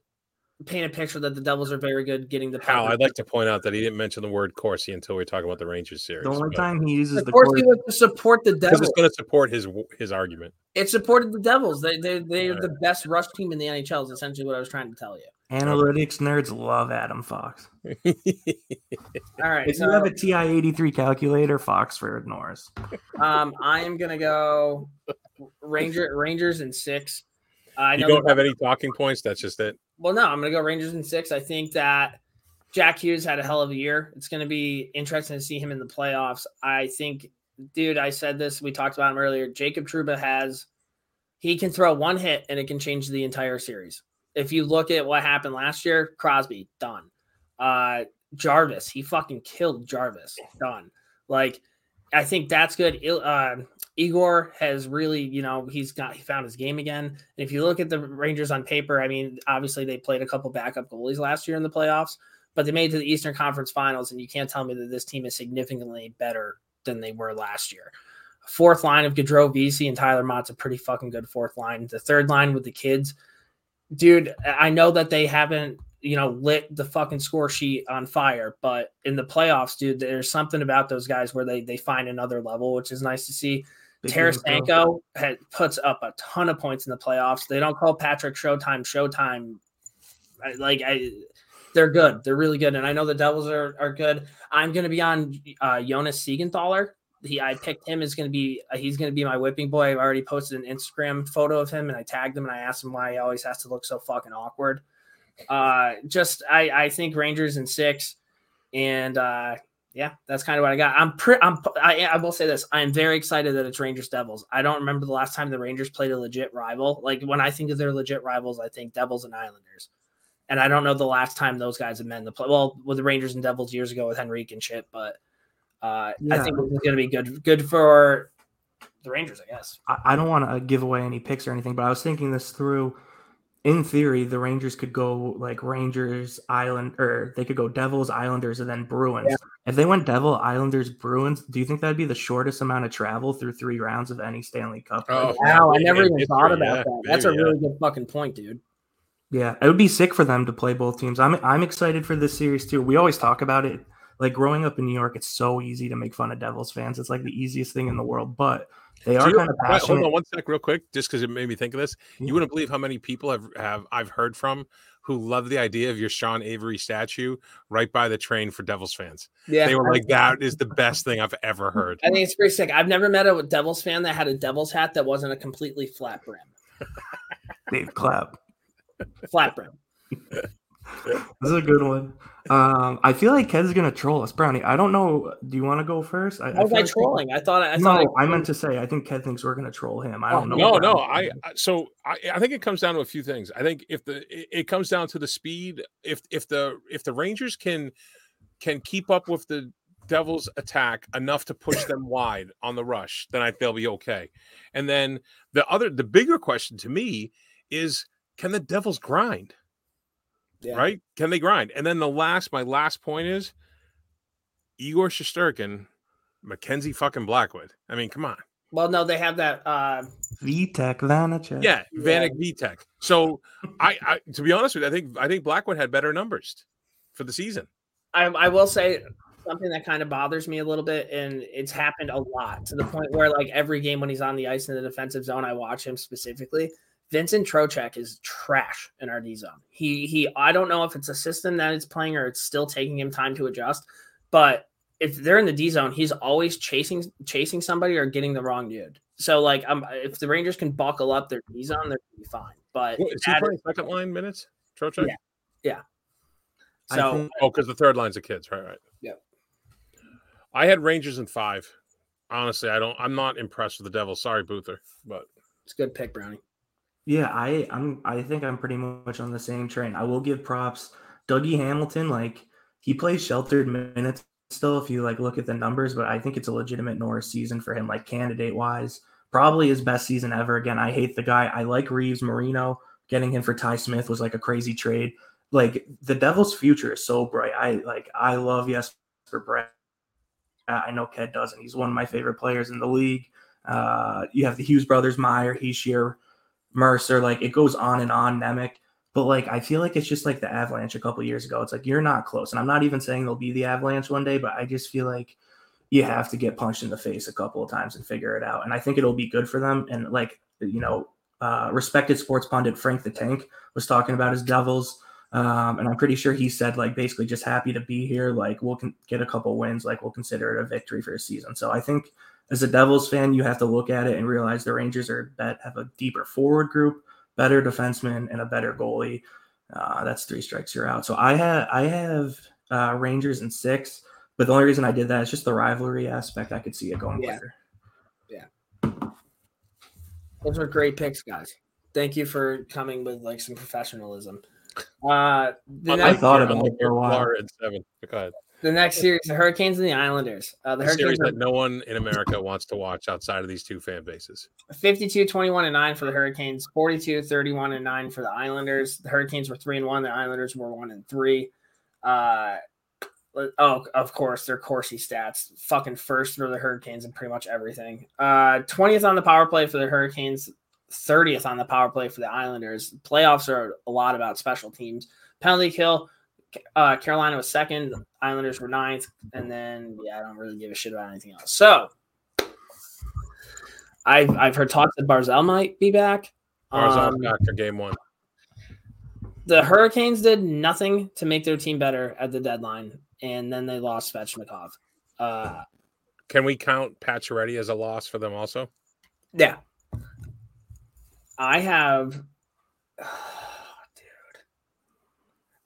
paint a picture that the Devils are very good getting the. Hal, puck. I'd like to point out that he didn't mention the word Corsi until we talk about the Rangers series. The only time he uses The the Corsi Corsi, was to support the Devils. it's going to support his his argument. It supported the Devils. They they they are the best rush team in the NHL. Is essentially what I was trying to tell you. Analytics nerds love Adam Fox. All right. If so- you have a TI eighty three calculator, Foxford ignores. Um, I am gonna go Ranger Rangers in six. I you know don't have any talking points. That's just it. well, no, I'm gonna go Rangers in six. I think that Jack Hughes had a hell of a year. It's gonna be interesting to see him in the playoffs. I think, dude, I said this. We talked about him earlier. Jacob Trouba has he can throw one hit and it can change the entire series. If you look at what happened last year, Crosby done. Uh, Jarvis, he fucking killed Jarvis. Done. Like, I think that's good. Uh, Igor has really, you know, he's got he found his game again. And if you look at the Rangers on paper, I mean, obviously they played a couple backup goalies last year in the playoffs, but they made to the Eastern Conference Finals, and you can't tell me that this team is significantly better than they were last year. Fourth line of Goodrow, Vesey, and Tyler Motte's a pretty fucking good fourth line. The third line with the kids, dude. I know that they haven't, you know, lit the fucking score sheet on fire, but in the playoffs, dude, there's something about those guys where they they find another level, which is nice to see. Big. Tarasenko had, puts up a ton of points in the playoffs. They don't call Patrick Showtime Showtime. I, like I, they're good. They're really good, and I know the Devils are are good. I'm going to be on uh, Jonas Siegenthaler. He, I picked him as going to be. Uh, he's going to be my whipping boy. I've already posted an Instagram photo of him, and I tagged him, and I asked him why he always has to look so fucking awkward. Uh, just I I think Rangers in six, and uh, yeah, that's kind of what I got. I'm pretty. I'm. I, I will say this. I am very excited that it's Rangers Devils. I don't remember the last time the Rangers played a legit rival. Like when I think of their legit rivals, I think Devils and Islanders. And I don't know the last time those guys have met in the play. Well, with the Rangers and Devils years ago with Henrique and shit, but uh, I think it's going to be good. Good for the Rangers, I guess. I, I don't want to give away any picks or anything, but I was thinking this through. In theory, the Rangers could go like Rangers, Island, or they could go Devils, Islanders, and then Bruins. Yeah. If they went Devil, Islanders, Bruins, do you think that'd be the shortest amount of travel through three rounds of any Stanley Cup? Oh, Wow, I never in even thought about yeah, that. That's a maybe, yeah. really good fucking point, dude. Yeah, it would be sick for them to play both teams. I'm I'm excited for this series too. We always talk about it. Like growing up in New York, it's so easy to make fun of Devils fans. It's like the easiest thing in the world, but they Do are you- kind of wait, hold on one sec, real quick, just because it made me think of this. Yeah. You wouldn't believe how many people have, have I've heard from who love the idea of your Sean Avery statue right by the train for Devils fans. Yeah, They were like, "That is the best thing I've ever heard." I think it's pretty sick. I've never met a Devils fan that had a Devils hat that wasn't a completely flat brim. Dave Clapp. Flat brim. This is a good one. Um, I feel like Ked's gonna troll us, Brownie. I don't know. Do you want to go first? I, How was I like- trolling? I thought I no, thought I meant to say I think Ked thinks we're gonna troll him. I Oh, don't know. No, no. I I- so I, I think it comes down to a few things. I think if the it, it comes down to the speed. If if the if the Rangers can can keep up with the Devils' attack enough to push them wide on the rush, then I they'll be okay. And then the other the bigger question to me is can the Devils grind? Yeah. Right? Can they grind? And then the last my last point is Igor Shesterkin, Mackenzie fucking Blackwood. I mean, come on. Well, no, they have that. Uh, Vitek Vanacek. Yeah, Vanek Vitek. So I, I to be honest with you, I think I think Blackwood had better numbers for the season. I, I will say something that kind of bothers me a little bit, and it's happened a lot to the point where, like, every game when he's on the ice in the defensive zone, I watch him specifically. Vincent Trocheck is trash in our D zone. He he. I don't know if it's a system that it's playing or it's still taking him time to adjust, but if they're in the D zone, he's always chasing chasing somebody or getting the wrong dude. So like, um, if the Rangers can buckle up their D zone, they're gonna be fine. But What, is he that playing second line minutes? Trocheck? Yeah. I so think- Oh, because the third line's of kids, right? Right. Yep. I had Rangers in five. Honestly, I don't. I'm not impressed with the Devils. Sorry, Boother, but it's a good pick, Brownie. Yeah, I I'm I think I'm pretty much on the same train. I will give props. Dougie Hamilton, like he plays sheltered minutes still if you like look at the numbers, but I think it's a legitimate Norris season for him, like candidate wise. Probably his best season ever. Again, I hate the guy. I like Reeves Marino. Getting him for Ty Smith was like a crazy trade. Like the Devils' future is so bright. I like I love Jesper Bratt. Uh, I know Ked doesn't. He's one of my favorite players in the league. Uh, you have the Hughes brothers, Meier, Hischier, Mercer, like it goes on and on, Nemec. But like I feel like it's just like the Avalanche a couple years ago. It's like you're not close. And I'm not even saying they'll be the Avalanche one day, but I just feel like you have to get punched in the face a couple of times and figure it out. And I think it'll be good for them. And like, you know, uh, respected sports pundit Frank the Tank was talking about his Devils. Um, and I'm pretty sure he said like basically just happy to be here. Like we'll con- get a couple wins. Like we'll consider it a victory for the season. So I think as a Devils fan, you have to look at it and realize the Rangers are that have a deeper forward group, better defenseman, and a better goalie. Uh, that's three strikes, you're out. So I have I have uh, Rangers in six, but the only reason I did that is just the rivalry aspect. I could see it going Yeah. later. Those were great picks, guys. Thank you for coming with like some professionalism. Uh, the, I thought Unlike about it for a your while. Florida in seven. But Go ahead. The next series, the Hurricanes and the Islanders. Uh, the A series Hurricanes are that no one in America wants to watch outside of these two fan bases. 52 21 and 9 for the Hurricanes, 42 31 and 9 for the Islanders. The Hurricanes were 3 and 1, the Islanders were 1 and 3. Uh, oh, of course, their Corsi stats. Fucking first for the Hurricanes and pretty much everything. Uh, 20th on the power play for the Hurricanes, 30th on the power play for the Islanders. Playoffs are a lot about special teams. Penalty kill, uh, Carolina was second, Islanders were ninth, and then yeah, I don't really give a shit about anything else. So I've I've heard talks that Barzal might be back. Barzal Um, back for game one. the Hurricanes did nothing to make their team better at the deadline, and then they lost Svechnikov. Uh, Can we count Pacioretty as a loss for them also? yeah, I have, dude.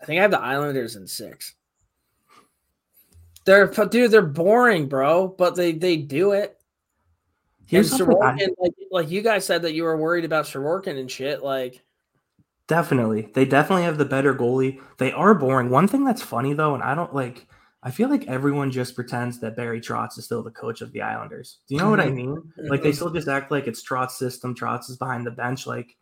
I think I have the Islanders in six. They're dude, they're boring, bro, but they they do it. Here's and Sorokin, like, like you guys said that you were worried about Sorokin and shit. Like, Definitely. They definitely have the better goalie. They are boring. One thing that's funny though, and I don't like I feel like everyone just pretends that Barry Trotz is still the coach of the Islanders. Do you know what I mean? Like they still just act like it's Trotz system. Trotz is behind the bench. Like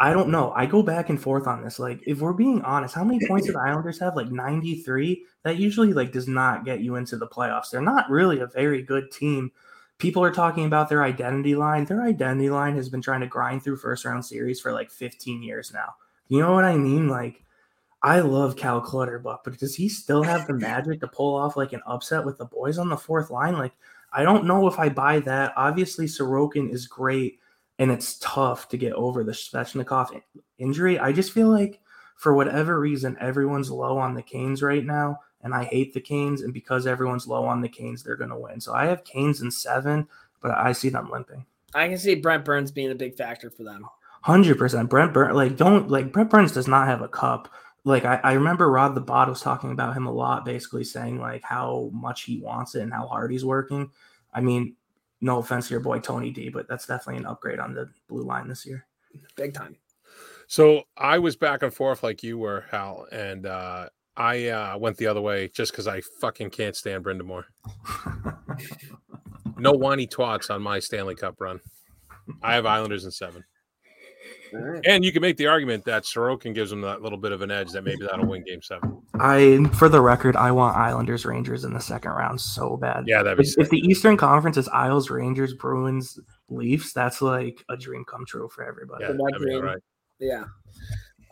I don't know. I go back and forth on this. Like if we're being honest, how many points did the Islanders have? Like 93. That usually like does not get you into the playoffs. They're not really a very good team. People are talking about their identity line. Their identity line has been trying to grind through first round series for like 15 years now. You know what I mean? Like I love Cal Clutterbuck, but does he still have the magic to pull off like an upset with the boys on the fourth line? Like, I don't know if I buy that. Obviously, Sorokin is great, and it's tough to get over the Svechnikov injury. I just feel like for whatever reason, everyone's low on the Canes right now, and I hate the Canes. And because everyone's low on the Canes, they're going to win. So I have Canes in seven, but I see them limping. I can see Brent Burns being a big factor for them. Hundred percent. Brent Burns, like don't like Brent Burns does not have a cup like I, I remember Rod the Bot was talking about him a lot, basically saying like how much he wants it and how hard he's working. I mean, no offense to your boy Tony D, but that's definitely an upgrade on the blue line this year. Big time. So I was back and forth like you were, Hal, and uh, I uh, went the other way just because I fucking can't stand Brind'Amour. no whiny twats on my Stanley Cup run. I have Islanders in seven. Right. And you can make the argument that Sorokin gives them that little bit of an edge that maybe that'll win game seven. I, for the record, I want Islanders Rangers in the second round so bad. Yeah, that'd be if, if the Eastern Conference is Isles Rangers Bruins Leafs, that's like a dream come true for everybody. Yeah, that'd be all right. Yeah.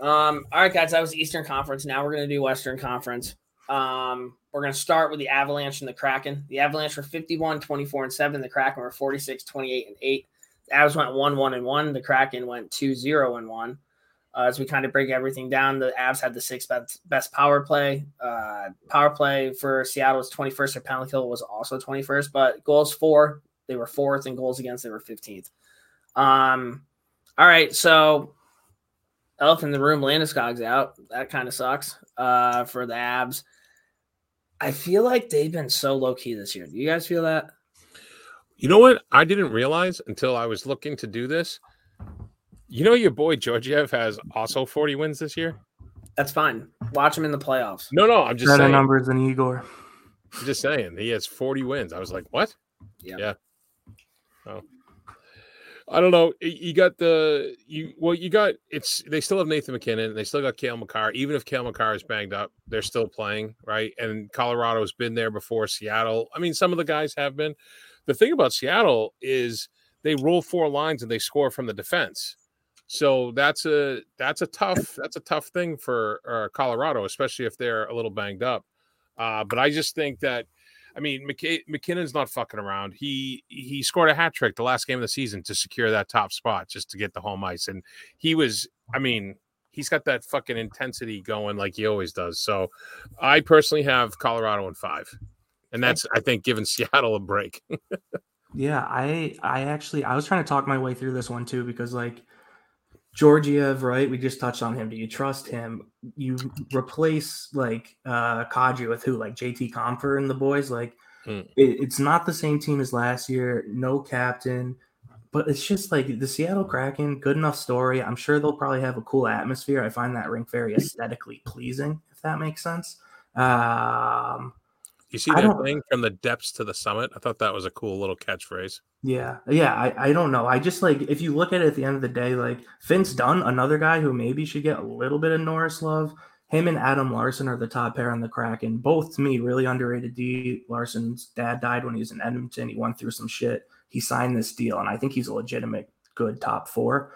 Um, all right, guys, that was Eastern Conference. Now we're gonna do Western Conference. Um, we're going to start with the Avalanche and the Kraken. The Avalanche were 51, 24, and 7. The Kraken were 46, 28, and 8. Avs went one one and one. The Kraken went two zero and one. Uh, as we kind of break everything down, the Avs had the sixth best, best power play. Uh, power play for Seattle was 21st. Their penalty kill was also 21st, but goals for they were fourth, and goals against they were 15th. Um, all right, so elephant in the room, Landeskog's out. That kind of sucks uh, for the Avs. I feel like they've been so low key this year. Do you guys feel that? You know what? I didn't realize until I was looking to do this. You know, your boy Georgiev has also 40 wins this year. That's fine. Watch him in the playoffs. No, no, I'm just better saying. numbers than Igor. I'm just saying he has 40 wins. I was like, what? Yeah. Yeah. Oh. I don't know. You got the you well, you got it's they still have Nathan MacKinnon, they still got Cale Makar. Even if Cale Makar is banged up, they're still playing, right? And Colorado's been there before Seattle. I mean, some of the guys have been. The thing about Seattle is they roll four lines and they score from the defense. So that's a that's a tough that's a tough thing for uh, Colorado, especially if they're a little banged up. Uh, but I just think that I mean McK- MacKinnon's not fucking around. He he scored a hat trick the last game of the season to secure that top spot just to get the home ice, and he was I mean he's got that fucking intensity going like he always does. So I personally have Colorado in five and that's I think giving Seattle a break. yeah, I I actually I was trying to talk my way through this one too because like Georgiev, right? We just touched on him. Do you trust him? You replace like uh Kadri with who? Like JT Compher and the boys. Like mm. it, it's not the same team as last year. No captain, but it's just like the Seattle Kraken. Good enough story. I'm sure they'll probably have a cool atmosphere. I find that rink very aesthetically pleasing, if that makes sense. Um, you see that thing from the depths to the summit? I thought that was a cool little catchphrase. Yeah, yeah. I, I don't know. I just like if you look at it at the end of the day, like Vince Dunn another guy who maybe should get a little bit of Norris love. Him and Adam Larsson are the top pair on the Kraken. Both to me really underrated. D. Larsson's dad died when he was in Edmonton. He went through some shit. He signed this deal, and I think he's a legitimate good top four.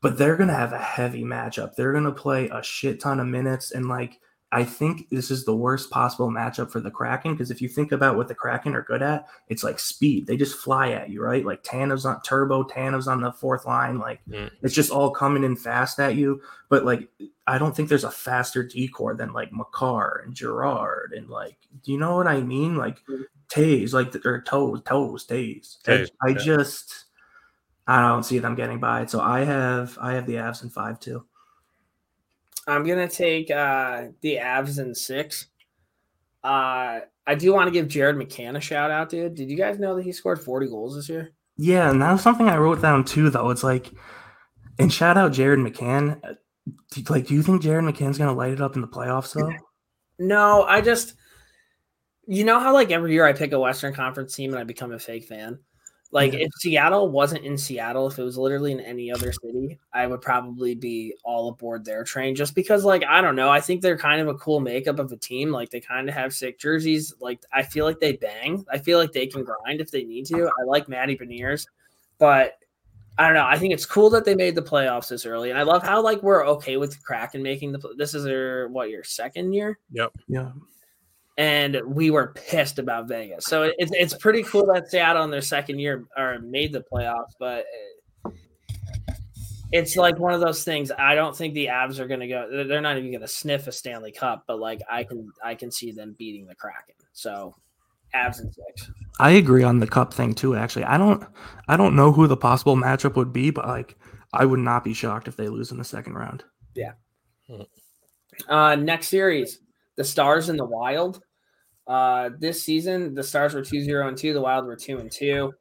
But they're gonna have a heavy matchup. They're gonna play a shit ton of minutes, and like I think this is the worst possible matchup for the Kraken because if you think about what the Kraken are good at, it's like speed. They just fly at you, right? Like Tanev's on Turbo, Tanev's on the fourth line. Like mm. it's just all coming in fast at you. But like, I don't think there's a faster D corps than like Makar and Girard and like, do you know what I mean? Like mm. Tays, like or toes, toes, Tays. I, I yeah. just, I don't see them getting by it. So I have, I have the Avs in five too. I'm gonna take uh, the Avs in six. Uh, I do want to give Jared McCann a shout out, dude. Did you guys know that he scored 40 goals this year? Yeah, and that was something I wrote down too, though. It's like, and shout out Jared McCann. Like, do you think Jared McCann's gonna light it up in the playoffs though? No, I just You know how like every year I pick a Western Conference team and I become a fake fan. Like Yeah. if Seattle wasn't in Seattle, if it was literally in any other city, I would probably be all aboard their train just because like I don't know, I think they're kind of a cool makeup of a team. Like they kind of have sick jerseys. Like I feel like they bang. I feel like they can grind if they need to. I like Matty Beniers, but I don't know. I think it's cool that they made the playoffs this early, and I love how like we're okay with Kraken making the. pl- This is their what your second year Yep. Yeah. And we were pissed about Vegas. So it's it's pretty cool that Seattle in their second year or made the playoffs, but it's like one of those things. I don't think the Avs are going to go. they're- They're not even going to sniff a Stanley Cup, but like I can I can see them beating the Kraken. So Avs and six. I agree on the cup thing too. Actually, I don't, I don't know who the possible matchup would be, but like, I would not be shocked if they lose in the second round. Yeah. Uh, next series, the Stars and the Wild. Uh, this season, the Stars were 2 0 and 2, the Wild were 2 and 2.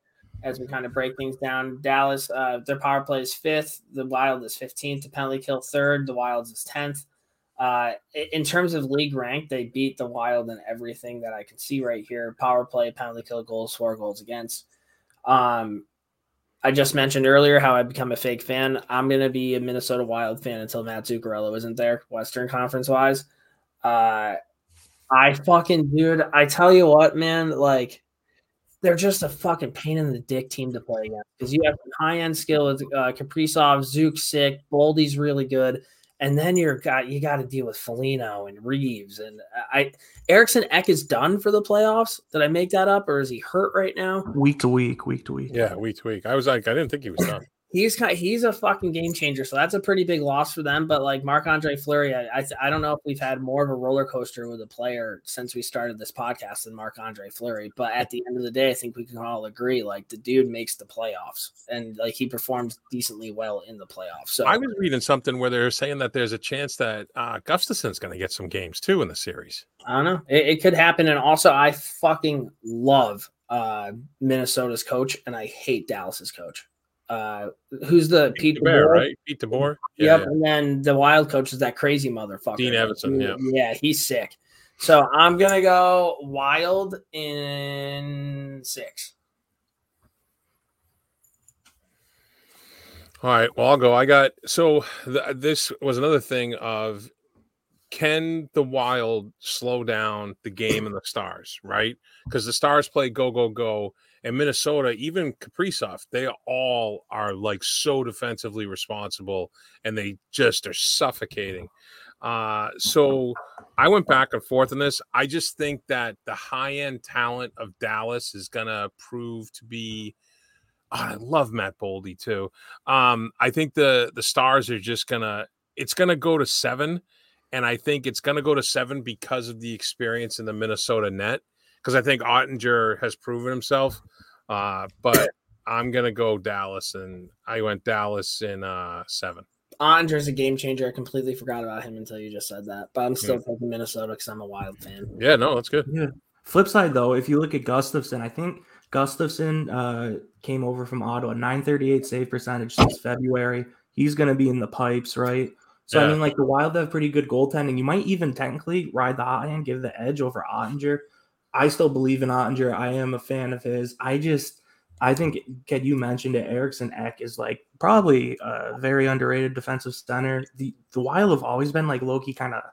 As we kind of break things down, Dallas, uh, their power play is fifth, the Wild is 15th, the penalty kill third, the Wild is 10th. Uh, in terms of league rank, they beat the Wild in everything that I can see right here power play, penalty kill, goals, four goals against. Um, I just mentioned earlier how I become a fake fan. I'm gonna be a Minnesota Wild fan until Matt Zuccarello isn't there, Western Conference wise. Uh, I fucking dude, I tell you what, man, like they're just a fucking pain in the dick team to play against because you have high end skill with uh, Kaprizov, Zook sick, Boldy's really good, and then you're got you got to deal with Foligno and Reaves and I Eriksson Ek is done for the playoffs. Did I make that up or is he hurt right now? Week to week, week to week. Yeah, week to week. I was like, I didn't think he was done. He's kind he's a fucking game changer. So that's a pretty big loss for them. But like Marc Andre Fleury, I, I I don't know if we've had more of a roller coaster with a player since we started this podcast than Marc Andre Fleury. But at the end of the day, I think we can all agree like the dude makes the playoffs and like he performs decently well in the playoffs. So I was reading something where they're saying that there's a chance that uh, Gustavsson's going to get some games too in the series. I don't know. It, it could happen. And also, I fucking love uh, Minnesota's coach, and I hate Dallas's coach. Uh, who's the Pete Bear, DeBoer? right? Pete DeBoer. Yep. And then the wild coach is that crazy motherfucker. Dean Evason, He- yeah. Yeah, he's sick. So I'm gonna go wild in six. All right. Well, I'll go. I got so th- this was another thing of can the Wild slow down the game and the Stars, right? Because the Stars play go go go, and Minnesota, even Kaprizov, they all are like so defensively responsible, and they just are suffocating. Uh, so I went back and forth on this. I just think that the high end talent of Dallas is gonna prove to be. Oh, I love Matt Boldy too. Um, I think the the stars are just gonna it's gonna go to seven, and I think it's gonna go to seven because of the experience in the Minnesota net. Because I think Oettinger has proven himself. Uh, but I'm gonna go Dallas, and I went Dallas in uh seven. Andre's a game changer. I completely forgot about him until you just said that. But I'm still taking Minnesota because I'm a wild fan. Yeah, no, that's good. Yeah. Flip side though, if you look at Gustavsson, I think Gustavsson uh, came over from Ottawa, 938 save percentage since February. He's going to be in the pipes, right? So I mean, like the Wild have pretty good goaltending. You might even technically ride the hot hand, give the edge over Oettinger. I still believe in Oettinger. I am a fan of his. I just, I think, Ken, you mentioned it. Eriksson Ek is like probably a very underrated defensive center. The the Wild have always been like Loki kind of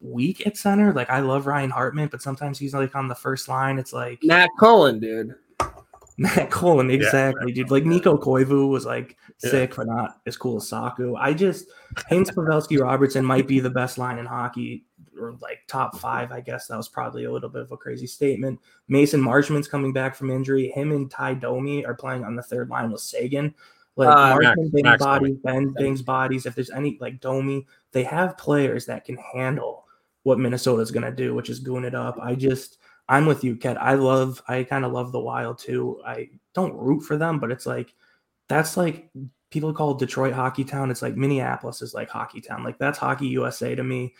weak at center. Like I love Ryan Hartman, but sometimes he's like on the first line. It's like Matt Cullen, dude. Matt Cullen, exactly, dude. Like Nico Koivu was like sick, but not as cool as Saku. I just Haynes Pavelski Robertson might be the best line in hockey, or like top five. I guess that was probably a little bit of a crazy statement. Mason Marchment's coming back from injury. Him and Ty Domi are playing on the third line with Seguin. Like Uh, Marshman Max- bangs Max bodies, Ben bangs bodies. If there's any like Domi, they have players that can handle what Minnesota's gonna do, which is goon it up. I just I'm with you, Ked. I love I kind of love the wild too. I don't root for them, but it's like that's like people call Detroit hockey town. It's like Minneapolis is like hockey town. Like that's hockey USA to me.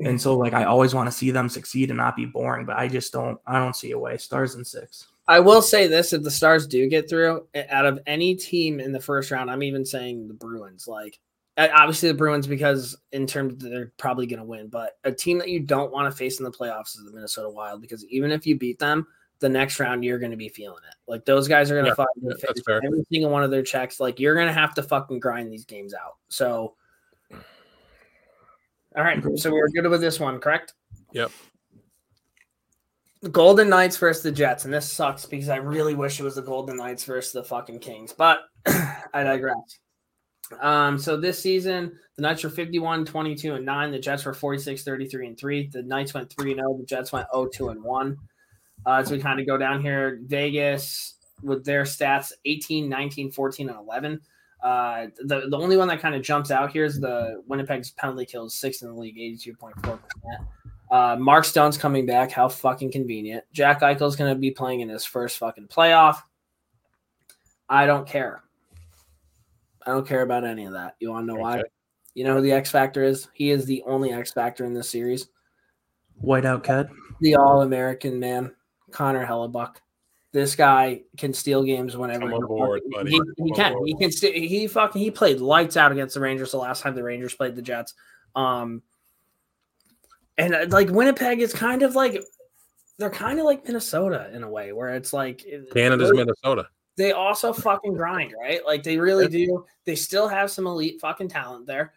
And so like I always want to see them succeed and not be boring, but I just don't I don't see a way. Stars and six. I will say this: if the Stars do get through, out of any team in the first round, I'm even saying the Bruins. Like Obviously, the Bruins because in terms of they're probably going to win, but a team that you don't want to face in the playoffs is the Minnesota Wild because even if you beat them, the next round you're going to be feeling it. Like those guys are going to Yeah, fucking yeah, that's face every single one of their checks. Like you're going to have to fucking grind these games out. So, all right, so we're good with this one, correct? Yep. The Golden Knights versus the Jets, and this sucks because I really wish it was the Golden Knights versus the fucking Kings, but I digress. Um, so this season, the Knights were 51, 22, and 9. The Jets were 46, 33, and 3. The Knights went 3 0. The Jets went 0, 2, and 1. Uh, as we kind of go down here, Vegas with their stats 18, 19, 14, and 11. Uh, the, the only one that kind of jumps out here is the Winnipeg's penalty kills, sixth in the league, 82.4%. Uh, Mark Stone's coming back. How fucking convenient. Jack Eichel's going to be playing in his first fucking playoff. I don't care. I don't care about any of that. You want to know why? You know who the X Factor is? He is the only X Factor in this series. Whiteout Cat. The All American man, Connor Hellebuyck. This guy can steal games whenever Come he on board, wants. buddy. He, he can. board. He can. St- he fucking. He played lights out against the Rangers the last time the Rangers played the Jets. Um, and uh, like Winnipeg is kind of like they're kind of like Minnesota in a way, where it's like Canada's Minnesota. they also fucking grind, right? Like they really do. They still have some elite fucking talent there.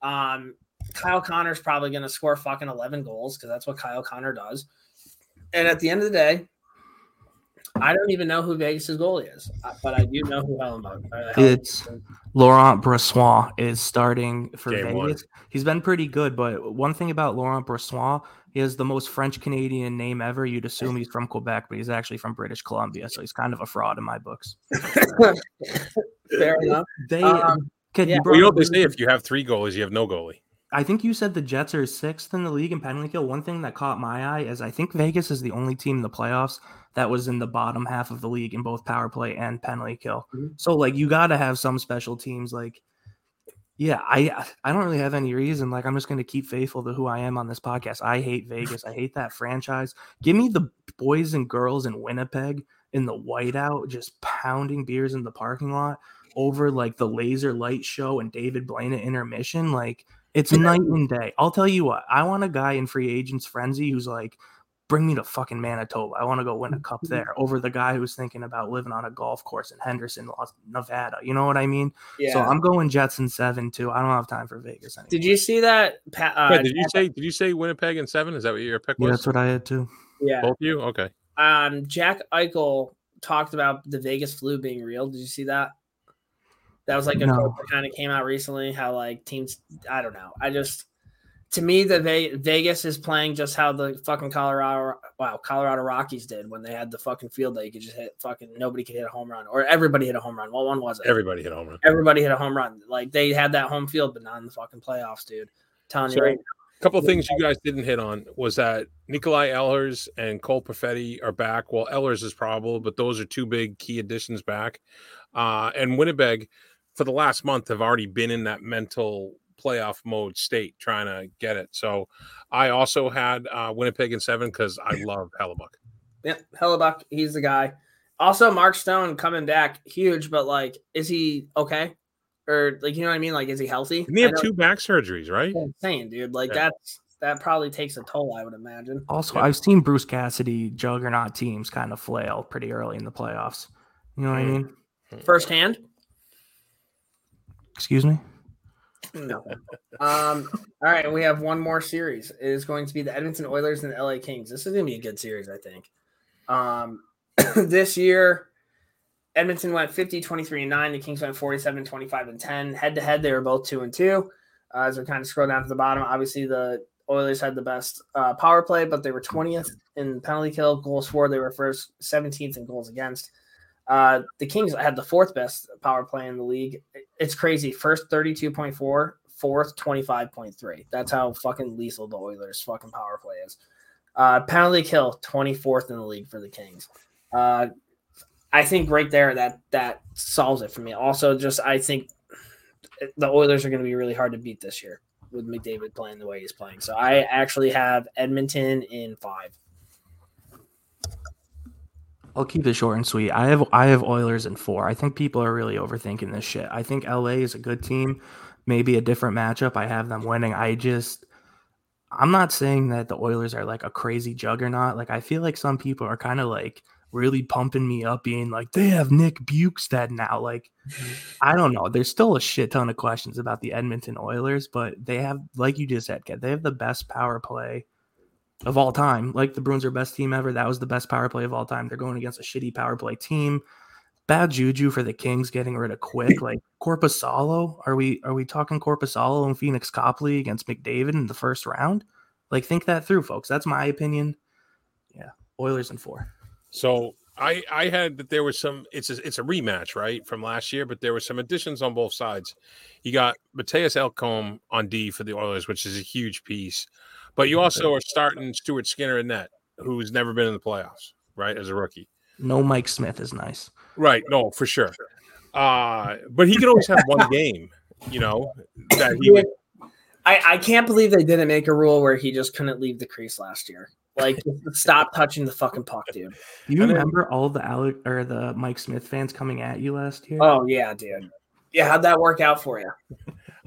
Um, Kyle Connor's probably going to score fucking 11 goals because that's what Kyle Connor does. And at the end of the day, I don't even know who Vegas' goalie is, uh, but I do know who Hellebuyck. uh, It's. Laurent Brossoit is starting for Game one. Vegas. He's been pretty good, but one thing about Laurent Brossoit, he has the most French Canadian name ever. You'd assume he's from Quebec, but he's actually from British Columbia, so he's kind of a fraud in my books. Fair enough. They, Um, Kid, yeah. you Well, you know what they say: if you have three goalies, you have no goalie. I think you said the Jets are sixth in the league in penalty kill. One thing that caught my eye is I think Vegas is the only team in the playoffs that was in the bottom half of the league in both power play and penalty kill. Mhm. So like you got to have some special teams. Like, yeah, I I don't really have any reason. Like I'm just going to keep faithful to who I am on this podcast. I hate Vegas. I hate that franchise. Give me the boys and girls in Winnipeg in the whiteout, just pounding beers in the parking lot over like the laser light show and David Blaine at intermission. Like it's night and day. I'll tell you what, I want a guy in free agents frenzy who's like, bring me to fucking Manitoba. I want to go win a cup there over the guy who's thinking about living on a golf course in Henderson, Nevada. You know what I mean? Yeah. So I'm going Jets in seven too. I don't have time for Vegas anymore. Did you see that? Pa- uh, Yeah, did you say? Did you say Winnipeg in seven? Is that what your pick Yeah, was? that's what I had too. Yeah. Both you? Okay. um, Jack Eichel talked about the Vegas flu being real. Did you see that? That was like a No. quote that kind of came out recently. How like teams, I don't know. I just, to me, the Ve- Vegas is playing just how the fucking Colorado, wow, Colorado Rockies did when they had the fucking field that you could just hit fucking nobody could hit a home run or everybody hit a home run. What one was it? Everybody hit a home run. Everybody hit a home run. Like they had that home field, but not in the fucking playoffs, dude. telling So- you right. A couple of things you guys didn't hit on was that Nikolai Ehlers and Cole Perfetti are back. Well, Ehlers is probable, but those are two big key additions back. Uh, and Winnipeg, for the last month, have already been in that mental playoff mode state, trying to get it. So I also had uh, Winnipeg in seven because I love Hellebuyck. Yeah, Hellebuyck, he's the guy. Also, Mark Stone coming back, huge, but like, is he okay? Or like, you know what I mean? Like, is he healthy? And they I have two back surgeries, right? that's what dude. Like, Yeah. that's that probably takes a toll, I would imagine. Also, Yep. I've seen Bruce Cassidy juggernaut teams kind of flail pretty early in the playoffs. You know what I Mm. mean? Firsthand, Excuse me. no. Um. All right, we have one more series. It is going to be the Edmonton Oilers and the LA Kings. This is going to be a good series, I think. Um, this year, Edmonton went 50, 23, and 9. The Kings went 47, 25, and 10. Head to head, they were both 2 and 2. Uh, as we kind of scroll down to the bottom, obviously the Oilers had the best uh, power play, but they were 20th in penalty kill. Goals for, they were first 17th in goals against. Uh, the Kings had the fourth best power play in the league. It's crazy. First 32.4, fourth 25.3. That's how fucking lethal the Oilers' fucking power play is. Uh, penalty kill 24th in the league for the Kings. Uh, I think right there that that solves it for me. Also, just I think the Oilers are going to be really hard to beat this year with McDavid playing the way he's playing. So I actually have Edmonton in five. I'll keep it short and sweet. I have I have Oilers in four. I think people are really overthinking this shit. I think LA is a good team. maybe a different matchup. I have them winning. I just I'm not saying that the Oilers are like a crazy juggernaut. Like I feel like some people are kind of like really pumping me up, being like they have Nick Bjugstad now. Like I don't know. There's still a shit ton of questions about the Edmonton Oilers, but they have, like you just said, they have the best power play of all time. Like the Bruins are best team ever. That was the best power play of all time. They're going against a shitty power play team. Bad juju for the Kings getting rid of quick. Like Korpisalo, are we are we talking Korpisalo and Phoenix Copley against McDavid in the first round? Like think that through, folks. That's my opinion. Yeah, Oilers in four. So I I had that there was some it's a, it's a rematch right from last year, but there were some additions on both sides. You got Mattias Ekholm on D for the Oilers, which is a huge piece, but you also are starting Stuart Skinner in net, who's never been in the playoffs, right, as a rookie. No, Mike Smith is nice. Right, no, for sure. Uh, but he could always have one game, you know, that he would. I, I can't believe they didn't make a rule where he just couldn't leave the crease last year. Like, stop touching the fucking puck, dude. Do you remember all the Alec or the Mike Smith fans coming at you last year? Oh yeah, dude. Yeah, how'd that work out for you?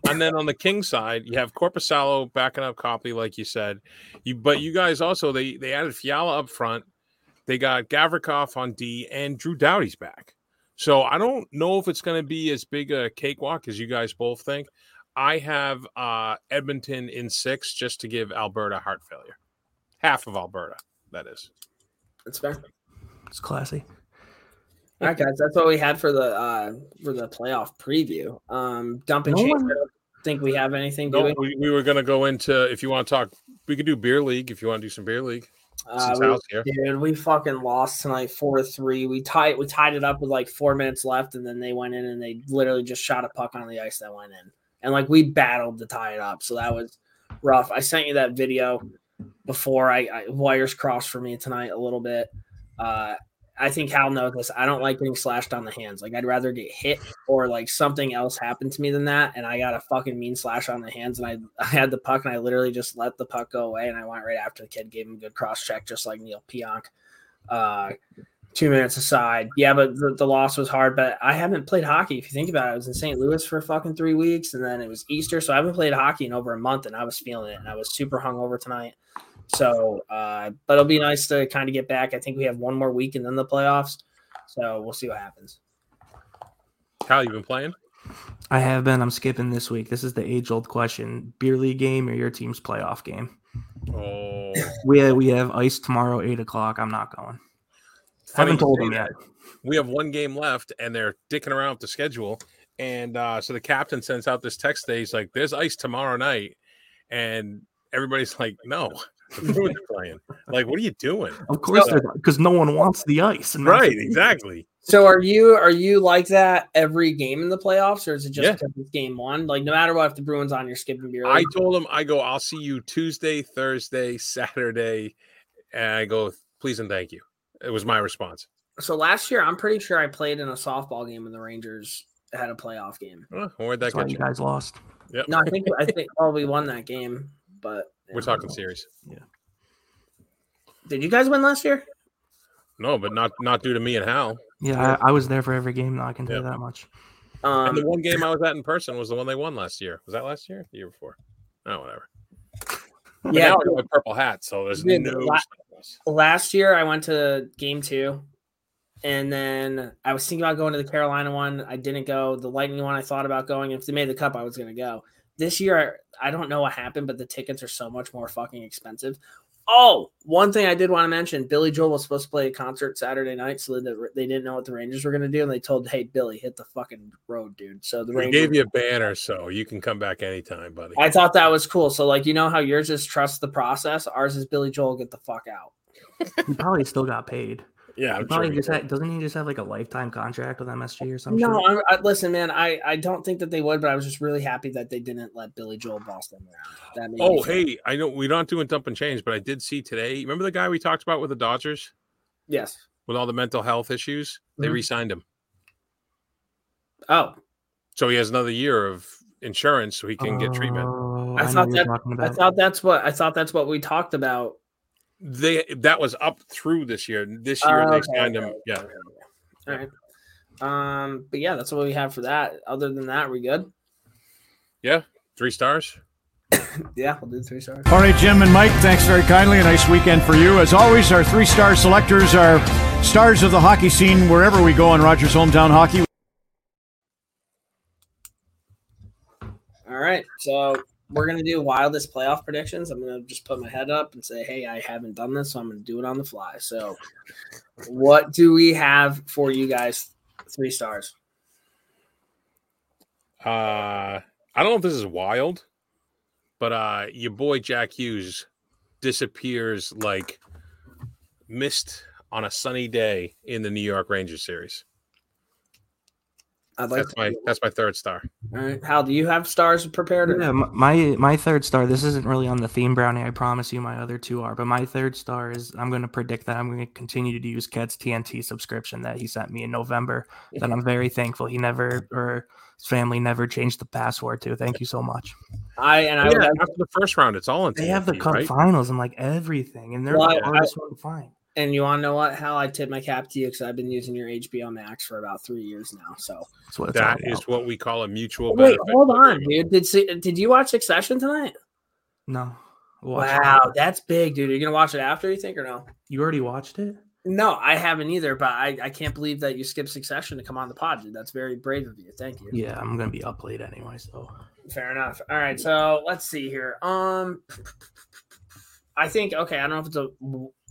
And then on the king side, you have Korpisalo backing up Copley, like you said. You but you guys also they they added Fiala up front. They got Gavrikov on D and Drew Doughty's back. So I don't know if it's going to be as big a cakewalk as you guys both think. I have uh, Edmonton in six just to give Alberta heart failure. Half of Alberta, that is. That's fair. It's classy. All right, guys, that's what we had for the uh for the playoff preview. Um, dumping No change. one- I don't think we have anything. Do No, we? we, we were going to go into if you want to talk, we could do beer league if you want to do some beer league. Uh, we- dude, we fucking lost tonight four to three. We tied we tied it up with like four minutes left, and then they went in and they literally just shot a puck on the ice that went in. And like we battled to tie it up, so that was rough. I sent you that video before I, I wires crossed for me tonight a little bit. Uh, I think Hal knows this. I don't like getting slashed on the hands. Like I'd rather get hit or like something else happen to me than that. And I got a fucking mean slash on the hands, and I I had the puck, and I literally just let the puck go away, and I went right after the kid, gave him a good cross check, just like Neal Pionk. Uh, two minutes aside, yeah, but the, the loss was hard. But I haven't played hockey. If you think about it, I was in St. Louis for fucking three weeks, and then it was Easter, so I haven't played hockey in over a month, and I was feeling it, and I was super hungover tonight. So, uh, but it'll be nice to kind of get back. I think we have one more week and then the playoffs. So we'll see what happens. Hal, you been playing? I have been. I'm skipping this week. This is the age old question: beer league game or your team's playoff game? Oh, We we have ice tomorrow, eight o'clock. I'm not going. Funny haven't told say them yet. we have one game left and they're dicking around with the schedule. And uh, so the captain sends out this text today. He's like, There's ice tomorrow night. And everybody's like, No, the Bruins playing. Like, what are you doing? Of course, So- because no one wants the ice. in Right, exactly. So are you are you like that every game in the playoffs, or is it just Yeah. game one? Like no matter what, if the Bruins on, you're skipping beer. I told him, I go, I'll see you Tuesday, Thursday, Saturday. And I go, Please and thank you. It was my response. so last year, I'm pretty sure I played in a softball game when the Rangers had a playoff game. Oh, where'd that That's get you you? guys lost. Yep. No, I think I think well we won that game, but We're talking series. Yeah. Did you guys win last year? No, but not not due to me and Hal. Yeah, I, I was there for every game. Though I can tell you that much. Um, and the one game I was at in person was the one they won last year. Was that last year? The year before? Oh, whatever. But yeah, now I got my purple hat, so there's Dude, no. la- last year I went to game two, and then I was thinking about going to the Carolina one. I didn't go. The Lightning one I thought about going. If they made the cup, I was going to go. This year, I don't know what happened, but the tickets are so much more fucking expensive. Oh, one thing I did want to mention: Billy Joel was supposed to play a concert Saturday night, so that they didn't know what the Rangers were going to do, and they told, "Hey, Billy, hit the fucking road, dude." So the We Rangers gave you a banner, so you can come back anytime, buddy. I thought that was cool. So, like, you know how yours is trust the process, ours is Billy Joel, get the fuck out. He probably still got paid. Yeah, I'm probably sure. just had, doesn't he just have like a lifetime contract with MSG or something? No, I, I, listen, man. I, I don't think that they would, but I was just really happy that they didn't let Billy Joel boss them around. That Oh, hey, I know we're not doing dump and change, but I did see today. Remember the guy we talked about with the Dodgers yes. with all the mental health issues? They Mhm. re-signed him, Oh, so he has another year of insurance, so he can get treatment. Oh, I thought that- I thought that's what I thought that's what we talked about. They that was up through this year. This year Oh, they okay, signed him. okay, Yeah, okay, okay. All right. Um, but yeah, that's what we have for that. Other than that, we good. Yeah, three stars. Yeah, we'll do three stars. All right, Jim and Mike, thanks very kindly. A nice weekend for you. As always, our three star selectors are stars of the hockey scene wherever we go on Rogers Hometown Hockey. All right, so we're gonna do wildest playoff predictions. I'm gonna just put my head up and say, "Hey, I haven't done this, so I'm gonna do it on the fly." So, what do we have for you guys? Three stars. Uh, I don't know if this is wild, but uh, your boy Jack Hughes disappears like mist on a sunny day in the New York Rangers series. I'd like That's to. my that's my third star. All right, Hal, do you have stars prepared? Or Yeah, my my third star. This isn't really on the theme, Brownie. I promise you, my other two are. But my third star is I'm going to predict that I'm going to continue to use Ked's TNT subscription that he sent me in November. That I'm very thankful he never or his family never changed the password to. Thank you so much. I and I Yeah, after the first round, it's all in. They have the cup right? finals and like everything, and they're Well, the I- hardest one to find. And you want to know what? Hal, I tip my cap to you because I've been using your HBO Max for about three years now. So That's what it's That all is about. what we call a mutual wait, benefit. hold on, dude. Did did you watch Succession tonight? no. Watch it. Wow, that's big, dude. You're you gonna watch it after you think or no? You already watched it? No, I haven't either. But I, I can't believe that you skipped Succession to come on the pod, dude. That's very brave of you. Thank you. Yeah, I'm gonna be up late anyway. So Fair enough. All right, so let's see here. Um, I think okay. I don't know if it's a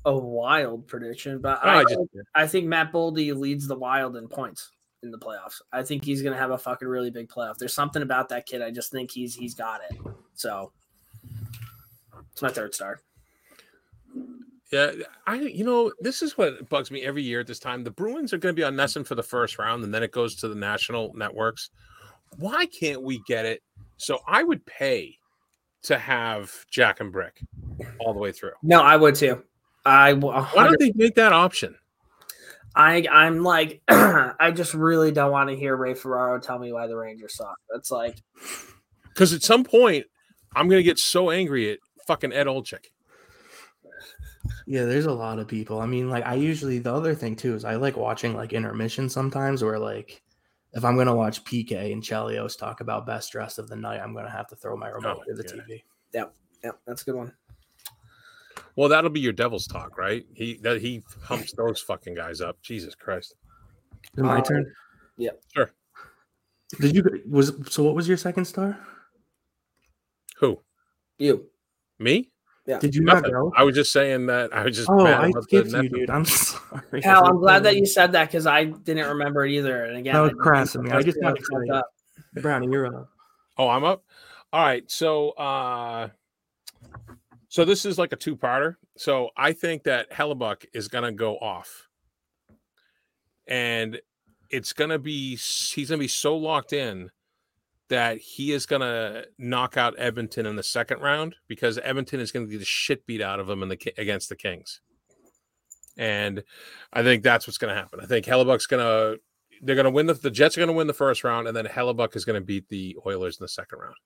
a wild prediction, but I, I just, I think Matt Boldy leads the Wild in points in the playoffs. I think he's gonna have a fucking really big playoff. There's something about that kid. I just think he's he's got it. So it's my third star. yeah, I you know this is what bugs me every year at this time. The Bruins are going to be on NESN for the first round, and then it goes to the national networks. Why can't we get it? So I would pay to have Jack and Brick all the way through. No, I would too. I w- a Why don't they make that option? I I'm like I just really don't want to hear Ray Ferraro tell me why the Rangers suck. That's like Because at some point, I'm going to get so angry at fucking Ed Olczyk. Yeah, there's a lot of people. I mean, like I usually the other thing too is I like watching like intermission sometimes where like if I'm gonna watch PK and Chelios talk about best dress of the night, I'm gonna have to throw my remote Oh, to the yeah. TV. yeah, that's a good one. Well, that'll be your devil's talk, right? He that he humps those fucking guys up. Jesus Christ. Is my Uh, turn? yeah. Sure. Did you was so what was your second star? Who? You. Me? Yeah. Did you not Nothing. go? I was just saying that I was just Oh, mad I about skipped the you, dude. I'm sorry. Hal, I'm glad that you said that because I didn't remember it either. And again, That was I- crass of me. I just got got fucked up. Brownie, you're up. Oh, I'm up. All right. So uh so this is like a two-parter. So I think that Hellebuyck is gonna go off. And it's gonna be he's gonna be so locked in that he is gonna knock out Edmonton in the second round because Edmonton is gonna get the shit beat out of him in the against the Kings. And I think that's what's gonna happen. I think Hellebuyck's gonna they're gonna win the the Jets are gonna win the first round, and then Hellebuck is gonna beat the Oilers in the second round.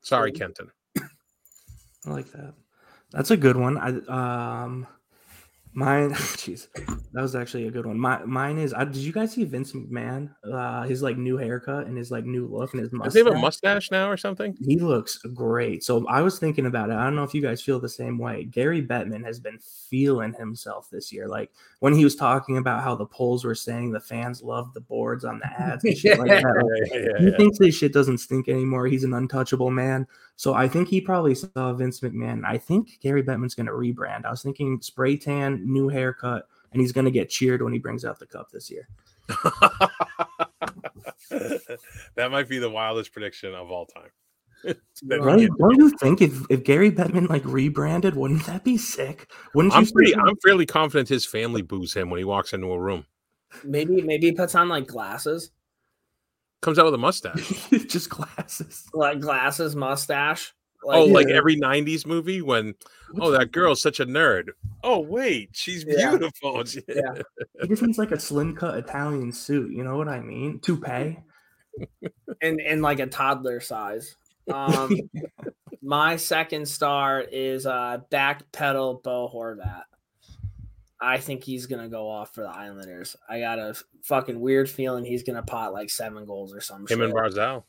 Sorry, Kenton. I like that. That's a good one. I um mine jeez. That was actually a good one. My mine is I, did you guys see Vince McMahon? Uh his like new haircut and his like new look and his Does mustache. he have a mustache now or something? He looks great. So I was thinking about it. I don't know if you guys feel the same way. Gary Bettman has been feeling himself this year. Like when he was talking about how the polls were saying the fans love the boards on the ads and shit like that. Yeah, yeah, he yeah. thinks this shit doesn't stink anymore. He's an untouchable man. So I think he probably saw Vince McMahon. I think Gary Bettman's going to rebrand. I was thinking spray tan, new haircut, and he's going to get cheered when he brings out the cup this year. that might be the wildest prediction of all time. Right? yeah. Don't you think if, if Gary Bettman like rebranded, wouldn't that be sick? Wouldn't I'm say pretty. I'm fairly confident his family boos him when he walks into a room. Maybe maybe he puts on like glasses, Comes out with a mustache. just glasses? like glasses, mustache. oh, yeah. like every '90s movie when oh that girl's such a nerd. Oh wait, she's Yeah. beautiful. Yeah. He just needs like a slim cut Italian suit. You know what I mean? Toupee. and in like a toddler size. Um, my second star is uh backpedal Bo Horvat. I think he's gonna go off for the Islanders. I got a fucking weird feeling he's gonna pot like seven goals or something. Him shit. and Barzal.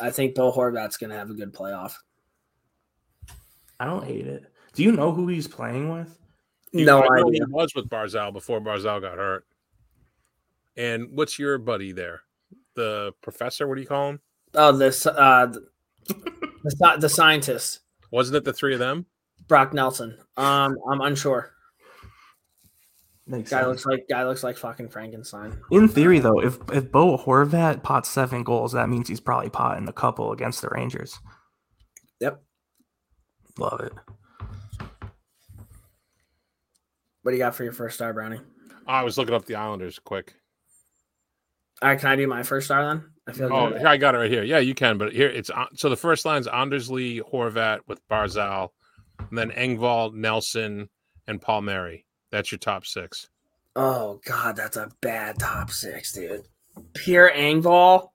I think Bo Horvat's going to have a good playoff. I don't hate it. Do you know who he's playing with? He- no I know. He was with Barzal before Barzal got hurt. And what's your buddy there? The professor? What do you call him? Oh, this uh, the, the the scientist Wasn't it the three of them? Brock Nelson. Um, I'm unsure. Makes Guy sense. looks like guy looks like fucking Frankenstein. In theory, though, if if Bo Horvat pots seven goals, that means he's probably potting the couple against the Rangers. Yep. Love it. What do you got for your first star, Brownie? I was looking up the Islanders quick. All right, can I do my first star then? I feel Oh, here, I got it right here. Yeah, you can, but here it's uh, so the first line's Anders Lee, Horvat with Barzal, and then Engvall, Nelson, and Palmieri. That's your top six. Oh god, that's a bad top six, dude. Pierre Engvall.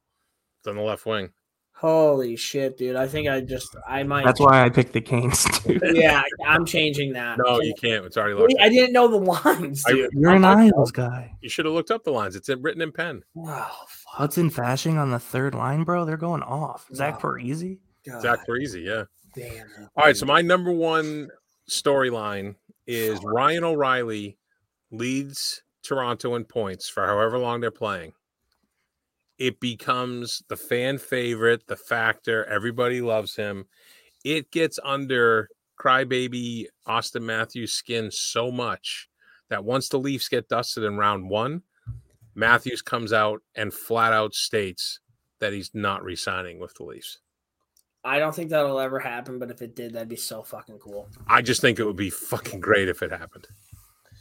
It's on the left wing. Holy shit, dude! I think I just I might. That's why I picked the Canes too. Yeah, I'm changing that. No, you can't. It's already locked. I didn't know the lines, I- dude. You're an I'm- Isles guy. You should have looked up the lines. It's in- written in pen. Wow, fuck, Hudson Fasching on the third line, bro. They're going off. Zach Wow. Parise. God Zach Parise, yeah. damn. All right, so my number one storyline is Ryan O'Reilly leads Toronto in points for however long they're playing. It becomes the fan favorite, the factor. Everybody loves him. It gets under crybaby Auston Matthews' skin so much that once the Leafs get dusted in round one, Matthews comes out and flat out states that he's not re-signing with the Leafs. I don't think that'll ever happen, but if it did, that'd be so fucking cool. I just think it would be fucking great if it happened.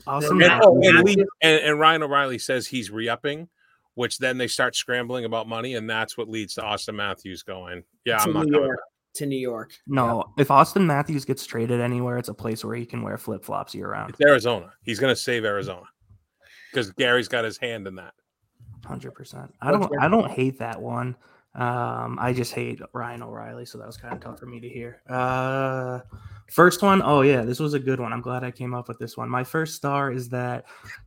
Awesome. And, Oh, and, Matthews- Lee- and- and Ryan O'Reilly says he's re-upping, which then they start scrambling about money, and that's what leads to Auston Matthews going, "Yeah, to I'm not New coming." York. To New York. No, if Auston Matthews gets traded anywhere, it's a place where he can wear flip flops year round. It's Arizona. He's going to save Arizona because Gary's got his hand in that. Hundred percent. I don't. I don't hate that one. Um, I just hate Ryan O'Reilly, so that was kind of tough for me to hear. Uh, first one, oh yeah, this was a good one. I'm glad I came up with this one. My first star is that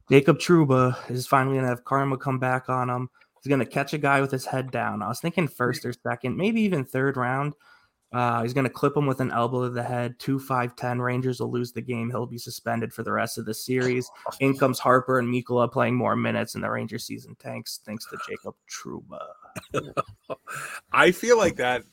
Jacob Trouba is finally gonna have karma come back on him. He's gonna catch a guy with his head down. I was thinking first or second, maybe even third round. Uh, he's to clip him with an elbow to the head. Two five ten Rangers will lose the game. He'll be suspended for the rest of the series. In comes Harper and Mikkola playing more minutes, and the Ranger season tanks thanks to Jacob Trouba. I feel like that.